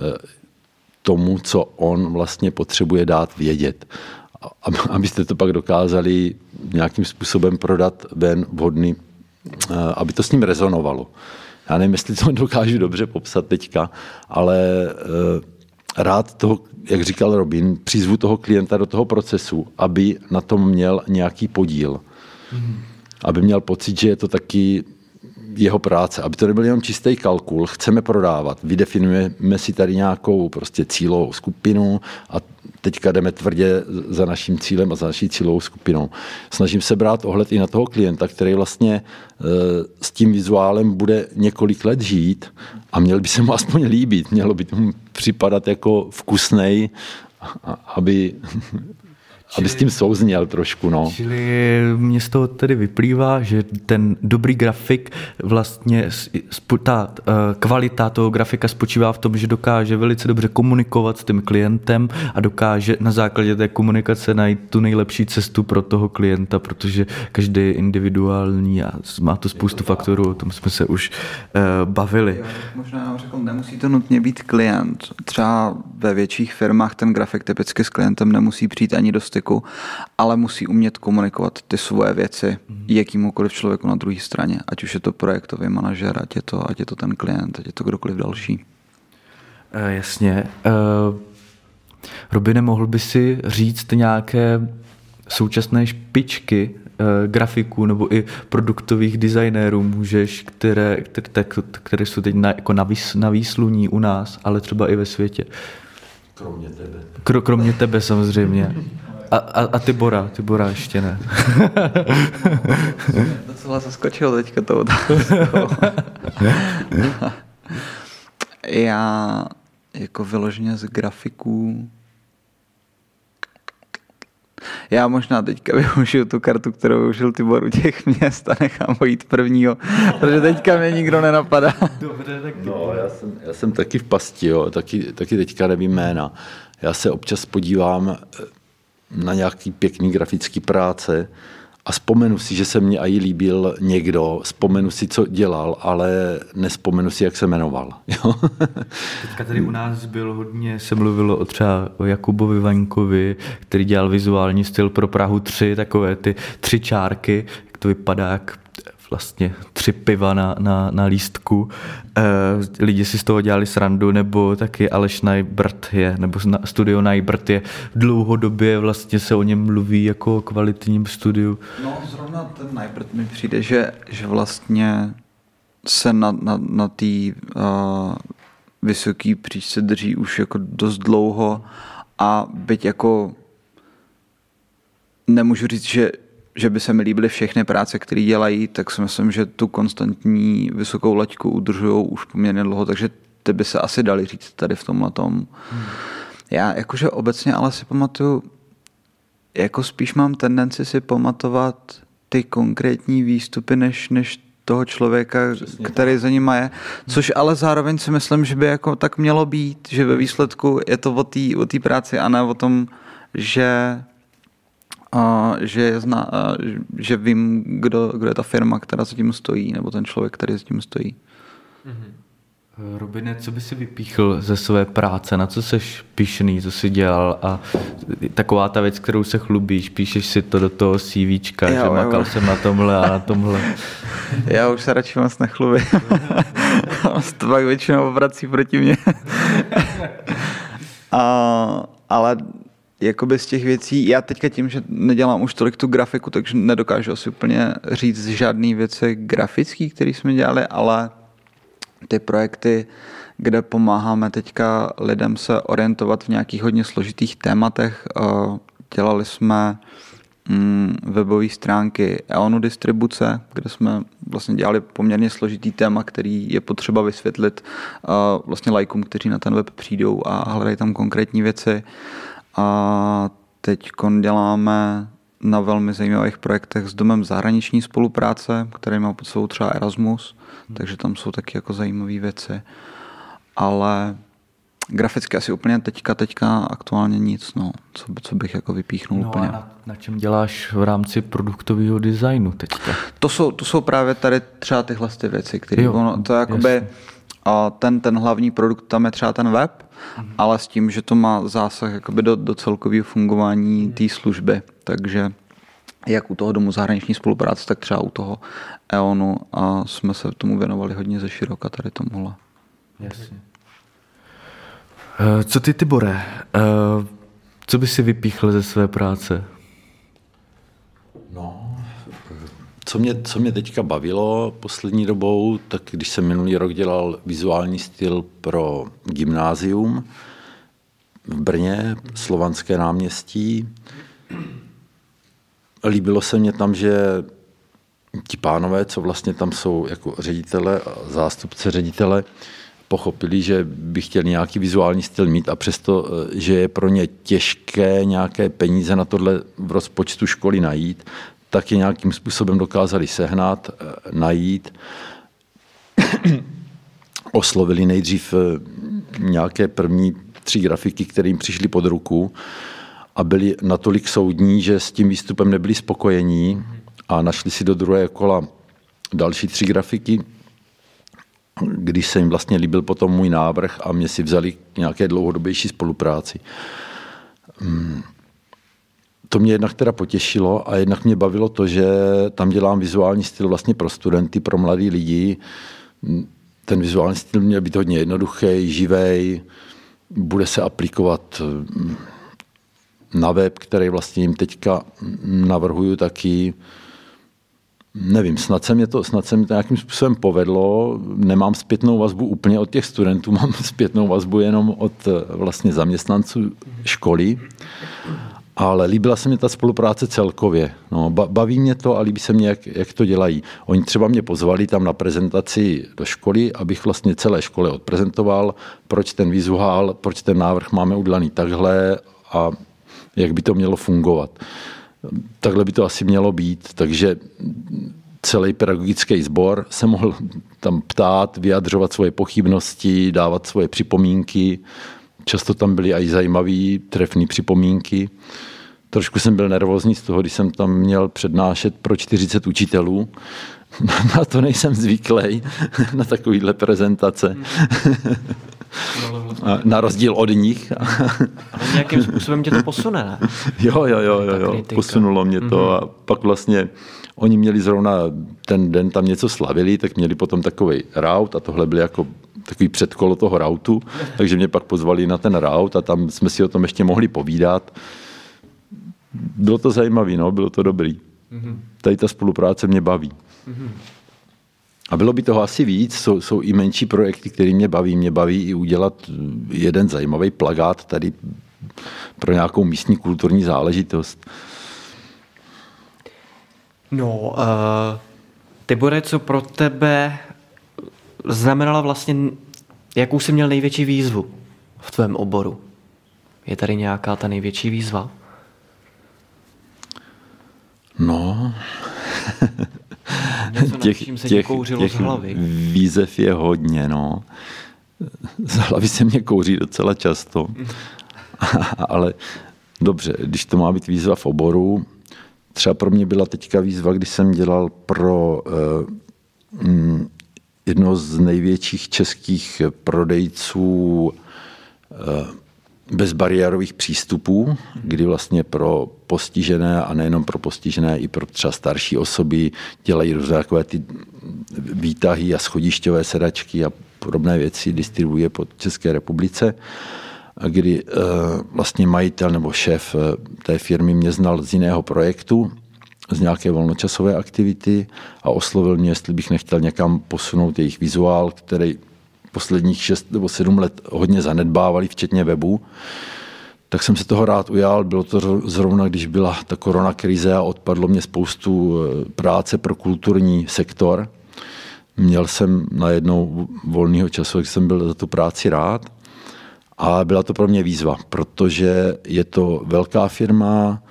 S4: tomu, co on vlastně potřebuje dát vědět. Abyste to pak dokázali nějakým způsobem prodat ven vhodný, eh, aby to s ním rezonovalo. Já nevím, jestli to dokážu dobře popsat teďka, ale eh, rád toho, jak říkal Robin, přizvu toho klienta do toho procesu, aby na tom měl nějaký podíl. Mm-hmm. Aby měl pocit, že je to taky jeho práce, aby to nebyl jenom čistý kalkul, chceme prodávat, vydefinujeme si tady nějakou prostě cílovou skupinu a teďka jdeme tvrdě za naším cílem a za naší cílovou skupinou. Snažím se brát ohled i na toho klienta, který vlastně e, s tím vizuálem bude několik let žít a měl by se mu aspoň líbit, mělo by mu připadat jako vkusnej, aby aby s tím souzněl trošku. No.
S2: Čili mě z toho tedy vyplývá, že ten dobrý grafik vlastně, ta eh, kvalita toho grafika spočívá v tom, že dokáže velice dobře komunikovat s tím klientem a dokáže na základě té komunikace najít tu nejlepší cestu pro toho klienta, protože každý je individuální a má to spoustu faktorů, o tom jsme se už uh, bavili.
S5: Jo, možná řekl, nemusí to nutně být klient. Třeba ve větších firmách ten grafik typicky s klientem nemusí přijít ani do styku styku, ale musí umět komunikovat ty svoje věci mm-hmm. jakýmukoliv člověku na druhé straně, ať už je to projektový manažer, ať je to, ať je to ten klient, ať je to kdokoliv další.
S2: Uh, jasně. Uh, Robine, mohl by si říct nějaké současné špičky uh, grafiků nebo i produktových designérů můžeš, které, které, které jsou teď na, jako na, vys, na výsluní u nás, ale třeba i ve světě.
S4: Kromě tebe.
S2: Kro, kromě tebe samozřejmě. A, a, a Tibora, Tibora ještě ne.
S5: Docela zaskočil teďka to Já jako vyloženě z grafiků já možná teďka využiju tu kartu, kterou využil Tibor u těch měst a nechám ho jít prvního, protože teďka mě nikdo nenapadá.
S4: Dobře, tak no, já jsem, já jsem taky v pasti, jo, taky, taky teďka nevím jména. Já se občas podívám na nějaký pěkný grafický práce a vzpomenu si, že se mně i líbil někdo, vzpomenu si, co dělal, ale nespomenu si, jak se jmenoval. Jo?
S2: Teďka tady u nás bylo hodně, se mluvilo o třeba o Jakubovi Vaňkovi, který dělal vizuální styl pro Prahu 3, takové ty tři čárky, jak to vypadá jak vlastně tři piva na, na, na lístku. E, lidi si z toho dělali srandu, nebo taky Aleš Najbrt je, nebo studio Najbrt je dlouhodobě vlastně se o něm mluví jako o kvalitním studiu.
S5: No zrovna ten Najbrt mi přijde, že, že vlastně se na, na, na té uh, vysoký příčce drží už jako dost dlouho a byť jako nemůžu říct, že že by se mi líbily všechny práce, které dělají, tak si myslím, že tu konstantní vysokou laťku udržují už poměrně dlouho, takže ty by se asi dali říct tady v tomhle tom. Hmm. Já jakože obecně ale si pamatuju, jako spíš mám tendenci si pamatovat ty konkrétní výstupy, než, než toho člověka, Přesně který tak. za nima je. Což ale zároveň si myslím, že by jako tak mělo být, že ve výsledku je to o té o práci a ne o tom, že a že, zna, a že vím, kdo, kdo je ta firma, která za tím stojí, nebo ten člověk, který za tím stojí.
S2: Mm-hmm. Robine, co by si vypíchl ze své práce, na co jsi pišný, co jsi dělal a taková ta věc, kterou se chlubíš, píšeš si to do toho CVčka, jo, že jo. makal jsem na tomhle a na tomhle.
S5: Já už se radši moc nechlubím. to pak většinou obrací proti mně. a, ale jakoby z těch věcí, já teďka tím, že nedělám už tolik tu grafiku, takže nedokážu asi úplně říct žádný věci grafický, které jsme dělali, ale ty projekty, kde pomáháme teďka lidem se orientovat v nějakých hodně složitých tématech, dělali jsme mm, webové stránky EONu distribuce, kde jsme vlastně dělali poměrně složitý téma, který je potřeba vysvětlit uh, vlastně lajkům, kteří na ten web přijdou a hledají tam konkrétní věci. A teď děláme na velmi zajímavých projektech s Domem zahraniční spolupráce, který má pod sebou třeba Erasmus, hmm. takže tam jsou taky jako zajímavé věci. Ale graficky asi úplně teďka, teďka aktuálně nic, no, co, co bych jako vypíchnul
S2: no
S5: úplně.
S2: A na, na čem děláš v rámci produktového designu teďka?
S5: To jsou, to jsou právě tady třeba tyhle ty věci, které ono, to je jakoby, a ten, ten hlavní produkt, tam je třeba ten web, mm-hmm. ale s tím, že to má zásah jakoby do, do celkového fungování mm-hmm. té služby, takže jak u toho domu zahraniční spolupráce, tak třeba u toho EONu a jsme se tomu věnovali hodně ze široka tady tomuhle.
S2: Jasně. Eh, co ty, Tibore? Eh, co by si vypíchl ze své práce?
S4: No, co mě, co mě teďka bavilo poslední dobou, tak když jsem minulý rok dělal vizuální styl pro gymnázium v Brně, Slovanské náměstí, líbilo se mně tam, že ti pánové, co vlastně tam jsou jako ředitele a zástupce ředitele, pochopili, že by chtěli nějaký vizuální styl mít a přesto, eh, že je pro ně těžké nějaké peníze na tohle v rozpočtu školy najít, tak je nějakým způsobem dokázali sehnat, eh, najít. Oslovili nejdřív eh, nějaké první tři grafiky, které jim přišly pod ruku a byli natolik soudní, že s tím výstupem nebyli spokojení a našli si do druhého kola další tři grafiky, když se jim vlastně líbil potom můj návrh a mě si vzali k nějaké dlouhodobější spolupráci. To mě jednak teda potěšilo a jednak mě bavilo to, že tam dělám vizuální styl vlastně pro studenty, pro mladý lidi. Ten vizuální styl měl být hodně jednoduchý, živej, bude se aplikovat na web, který vlastně jim teďka navrhuju taky. Nevím, snad se, mě to, snad se mi to nějakým způsobem povedlo. Nemám zpětnou vazbu úplně od těch studentů, mám zpětnou vazbu jenom od eh, vlastně zaměstnanců školy. Ale líbila se mi ta spolupráce celkově. No, baví mě to a líbí se mě, jak, jak to dělají. Oni třeba mě pozvali tam na prezentaci do školy, abych vlastně celé škole odprezentoval, proč ten vizuál, proč ten návrh máme udělaný takhle a jak by to mělo fungovat. Takhle by to asi mělo být, takže celý pedagogický sbor se mohl tam ptát, vyjadřovat svoje pochybnosti, dávat svoje připomínky. Často tam byly i zajímavé, trefné připomínky. Trošku jsem byl nervózní z toho, když jsem tam měl přednášet pro 40 učitelů. Na to nejsem zvyklý, na takovýhle prezentace. Na rozdíl od nich.
S3: Ale nějakým způsobem tě to posune, ne?
S4: Jo, jo, jo, jo, jo. posunulo mě to mm-hmm. a pak vlastně oni měli zrovna ten den tam něco slavili, tak měli potom takový raut a tohle byl jako takový předkolo toho rautu, takže mě pak pozvali na ten raut a tam jsme si o tom ještě mohli povídat. Bylo to zajímavé, no, bylo to dobrý. Mm-hmm. Tady ta spolupráce mě baví. Mm-hmm. A bylo by toho asi víc, jsou, jsou i menší projekty, které mě baví. Mě baví i udělat jeden zajímavý plagát tady pro nějakou místní kulturní záležitost.
S3: No, uh, Tibore, co pro tebe znamenala vlastně, jakou jsi měl největší výzvu v tvém oboru? Je tady nějaká ta největší výzva?
S4: No,
S3: Něco, těch, se těch, těch z hlavy.
S4: výzev je hodně, no. Z hlavy se mě kouří docela často. Ale dobře, když to má být výzva v oboru, třeba pro mě byla teďka výzva, když jsem dělal pro uh, jedno z největších českých prodejců uh, bezbariérových přístupů, kdy vlastně pro postižené a nejenom pro postižené, i pro třeba starší osoby dělají různé takové ty výtahy a schodišťové sedačky a podobné věci, distribuje po České republice, kdy uh, vlastně majitel nebo šéf uh, té firmy mě znal z jiného projektu, z nějaké volnočasové aktivity a oslovil mě, jestli bych nechtěl někam posunout jejich vizuál, který posledních 6 nebo 7 let hodně zanedbávali, včetně webu. tak jsem se toho rád ujal. Bylo to zrovna, když byla ta korona krize a odpadlo mě spoustu eh, práce pro kulturní sektor. Měl jsem najednou volného času, jak jsem byl za tu práci rád. A byla to pro mě výzva, protože je to velká firma,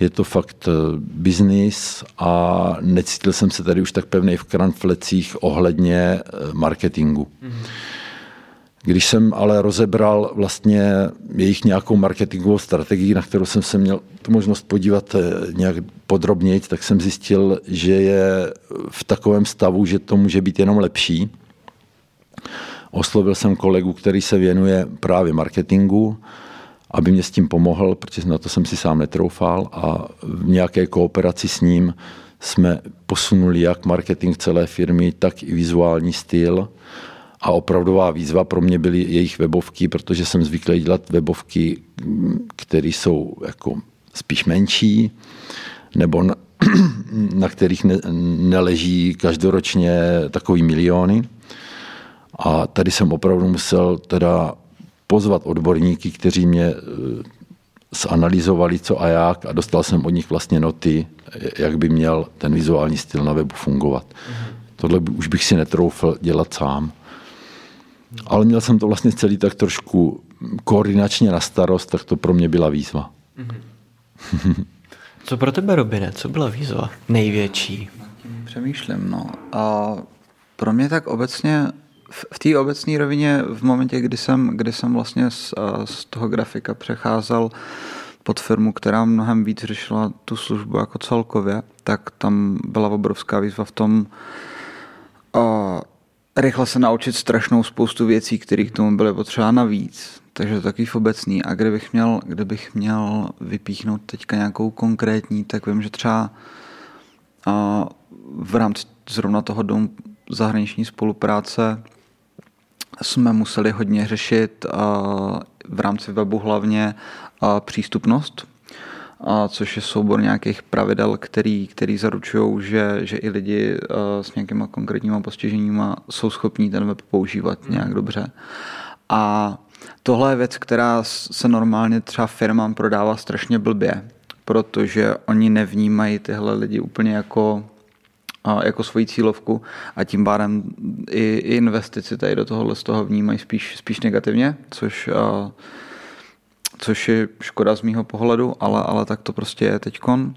S4: je to fakt eh, biznis a necítil jsem se tady už tak pevný v kranflecích ohledně eh, marketingu. Mm-hmm. Když jsem ale rozebral vlastně jejich nějakou marketingovou strategii, na kterou jsem se měl tu možnost podívat eh, nějak podrobněji, tak jsem zjistil, že je v takovém stavu, že to může být jenom lepší. Oslovil jsem kolegu, který se věnuje právě marketingu, aby mě s tím pomohl, protože na to jsem si sám netroufal a v nějaké kooperaci s ním jsme posunuli jak marketing celé firmy, tak i vizuální styl. A opravdová výzva pro mě byly jejich webovky, protože jsem zvyklý dělat webovky, které jsou jako spíš menší, nebo na, na kterých ne, neleží každoročně takový miliony. A tady jsem opravdu musel teda pozvat odborníky, kteří mě eh, zanalizovali co a jak a dostal jsem od nich vlastně noty, jak by měl ten vizuální styl na webu fungovat. Mm-hmm. Tohle už bych si netroufl dělat sám. Ale měl jsem to vlastně celý tak trošku koordinačně na starost, tak to pro mě byla výzva.
S3: Mm-hmm. Co pro tebe, Robine, co byla výzva největší?
S5: Přemýšlím, no. A pro mě tak obecně v té obecné rovině v momentě, kdy jsem, kdy jsem vlastně z, z toho grafika přecházel pod firmu, která mnohem víc řešila tu službu jako celkově, tak tam byla obrovská výzva v tom uh, rychle se naučit strašnou spoustu věcí, které k tomu byly potřeba navíc. Takže takový v obecný. A kdybych měl, kdybych měl vypíchnout teďka nějakou konkrétní, tak vím, že třeba uh, v rámci zrovna toho domu zahraniční spolupráce jsme museli hodně řešit v rámci webu hlavně přístupnost, což je soubor nějakých pravidel, který, který zaručují, že, že i lidi s nějakýma konkrétníma postiženíma jsou schopní ten web používat hmm. nějak dobře. A tohle je věc, která se normálně třeba firmám prodává strašně blbě, protože oni nevnímají tyhle lidi úplně jako jako svoji cílovku a tím pádem i, i investici tady do tohohle z toho vnímají spíš, spíš negativně, což, a, což je škoda z mýho pohledu, ale, ale tak to prostě je teďkon.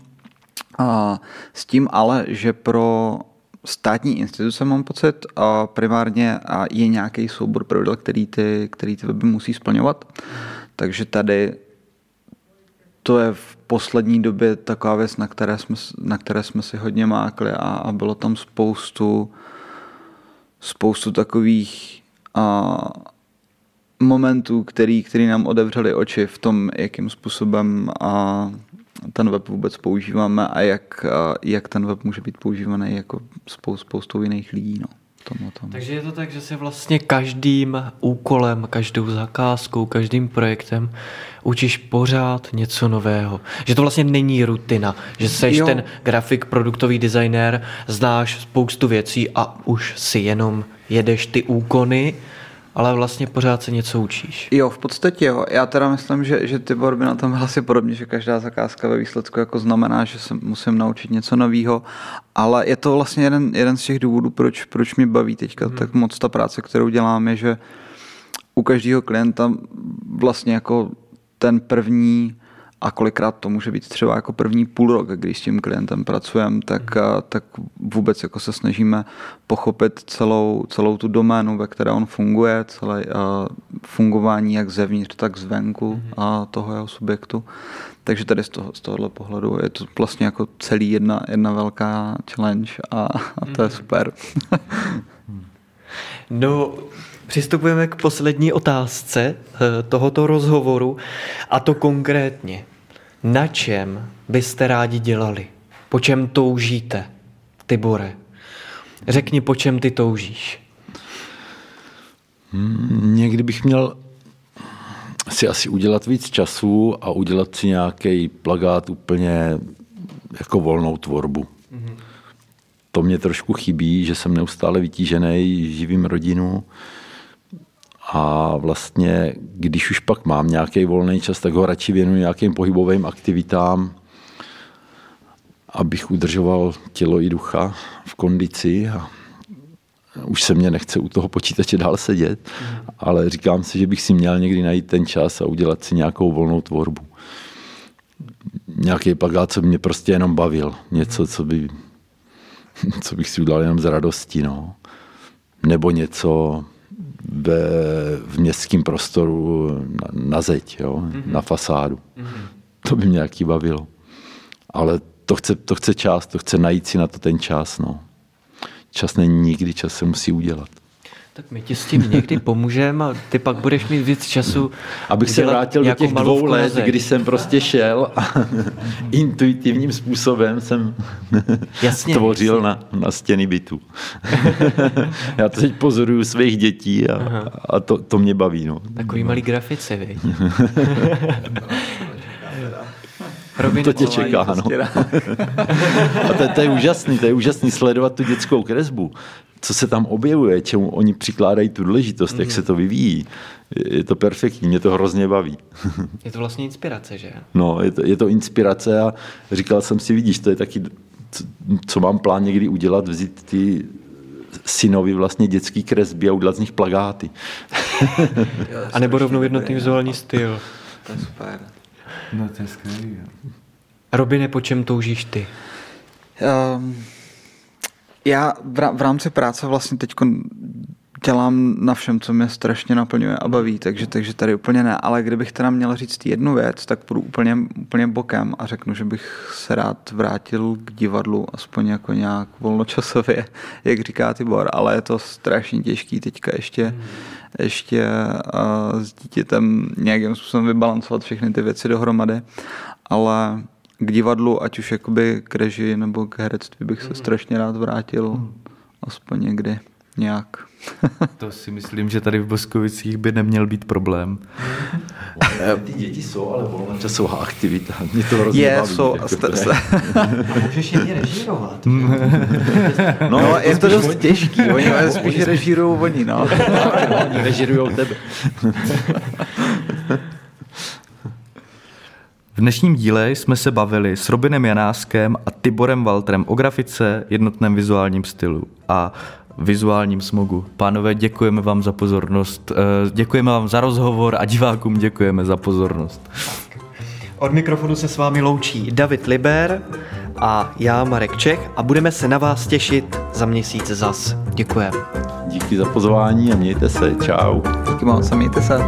S5: A s tím ale, že pro státní instituce mám pocit a primárně a je nějaký soubor pravidel, který ty, který ty weby musí splňovat. Takže tady to je v poslední době taková věc, na které jsme, na které jsme si hodně mákli a, a bylo tam spoustu, spoustu takových a, momentů, který, který nám otevřeli oči v tom, jakým způsobem a ten web vůbec používáme a jak, a jak ten web může být používaný jako spou, spoustou jiných lidí. No. Tomu, tomu.
S3: Takže je to tak, že si vlastně každým úkolem, každou zakázkou, každým projektem učíš pořád něco nového. Že to vlastně není rutina, že jsi jo. ten grafik, produktový designér, znáš spoustu věcí a už si jenom jedeš ty úkony ale vlastně pořád se něco učíš.
S5: Jo, v podstatě jo. Já teda myslím, že, že ty by na tom asi podobně, že každá zakázka ve výsledku jako znamená, že se musím naučit něco nového, ale je to vlastně jeden, jeden z těch důvodů, proč, proč mě baví teďka hmm. tak moc ta práce, kterou dělám, je, že u každého klienta vlastně jako ten první a kolikrát to může být třeba jako první půl rok, když s tím klientem pracujeme, tak, hmm. tak vůbec jako se snažíme pochopit celou, celou tu doménu, ve které on funguje, celé fungování jak zevnitř, tak zvenku hmm. a toho jeho subjektu. Takže tady z, toho, z tohohle pohledu je to vlastně jako celý jedna, jedna velká challenge a, a to je hmm. super.
S3: no, Přistupujeme k poslední otázce eh, tohoto rozhovoru a to konkrétně. Na čem byste rádi dělali? Po čem toužíte, Tibore? Řekni, po čem ty toužíš?
S4: Hmm, někdy bych měl si asi udělat víc času a udělat si nějaký plagát úplně jako volnou tvorbu. Mm-hmm. To mě trošku chybí, že jsem neustále vytížený, živím rodinu A vlastně, když už pak mám nějaký volný čas, tak ho radši věnuji nějakým pohybovým aktivitám, abych udržoval tělo i ducha v kondici a už se mě nechce u toho počítače dál sedět, mm. ale říkám si, že bych si měl někdy najít ten čas a udělat si nějakou volnou tvorbu. Nějaký plagát, co by mě prostě jenom bavil. Něco, co, by, co bych si udělal jenom z radosti. No. Nebo něco ve, v městském prostoru na, na zeď, jo, mm-hmm. na fasádu. Mm-hmm. To by mě jaký bavilo. Ale to chce, to chce čas, to chce najít si na to ten čas. No. Čas není nikdy, čas se musí udělat.
S3: Tak my ti s tím někdy pomůžeme a ty pak budeš mít víc času.
S4: Abych se vrátil do těch dvou let, kdy jsem prostě šel a intuitivním způsobem jsem jasně, tvořil jasně. Na, na stěny bytu. Já teď pozoruju svých dětí a, a to, to mě baví. No.
S3: Takový malý grafice, viď?
S4: Robin to tě čeká, no. A to, to, je úžasný, to je úžasný sledovat tu dětskou kresbu, co se tam objevuje, čemu oni přikládají tu důležitost, mm. jak se to vyvíjí. Je to perfektní, mě to hrozně baví.
S3: Je to vlastně inspirace, že?
S4: No, je to, je to inspirace a říkal jsem si, vidíš, to je taky, co, co mám plán někdy udělat, vzít ty synovi vlastně dětský kresby a udělat z nich plagáty.
S3: a nebo rovnou jednotný vizuální styl.
S5: To je super.
S2: No to je skvělý.
S3: Robine, po čem toužíš ty?
S5: Um, já v rámci práce vlastně teď dělám na všem, co mě strašně naplňuje a baví, takže, takže tady úplně ne. Ale kdybych teda měl říct jednu věc, tak půjdu úplně, úplně bokem a řeknu, že bych se rád vrátil k divadlu, aspoň jako nějak volnočasově, jak říká Tibor, ale je to strašně těžký teďka ještě, hmm. Ještě s dítětem nějakým způsobem vybalancovat všechny ty věci dohromady, ale k divadlu, ať už jakoby k režii nebo k herectví bych se hmm. strašně rád vrátil, hmm. aspoň někdy nějak.
S2: To si myslím, že tady v Boskovicích by neměl být problém.
S4: Ty děti jsou, ale volnočasová aktivita. Mě to hrozně
S5: je,
S4: baví.
S5: Jsou, jako st-
S3: st- můžeš je režírovat.
S5: no, no, je to dost těžký. Oni spíš režírují oni, no.
S4: oni režírujou tebe.
S2: V dnešním díle jsme se bavili s Robinem Janáskem a Tiborem Waltrem o grafice, jednotném vizuálním stylu a vizuálním smogu. Pánové, děkujeme vám za pozornost, eh, děkujeme vám za rozhovor a divákům děkujeme za pozornost.
S3: Od mikrofonu se s vámi loučí David Liber a já Marek Čech a budeme se na vás těšit za měsíc zas. Děkujeme.
S4: Díky za pozvání a mějte se. Čau.
S5: Díky moc a mějte se.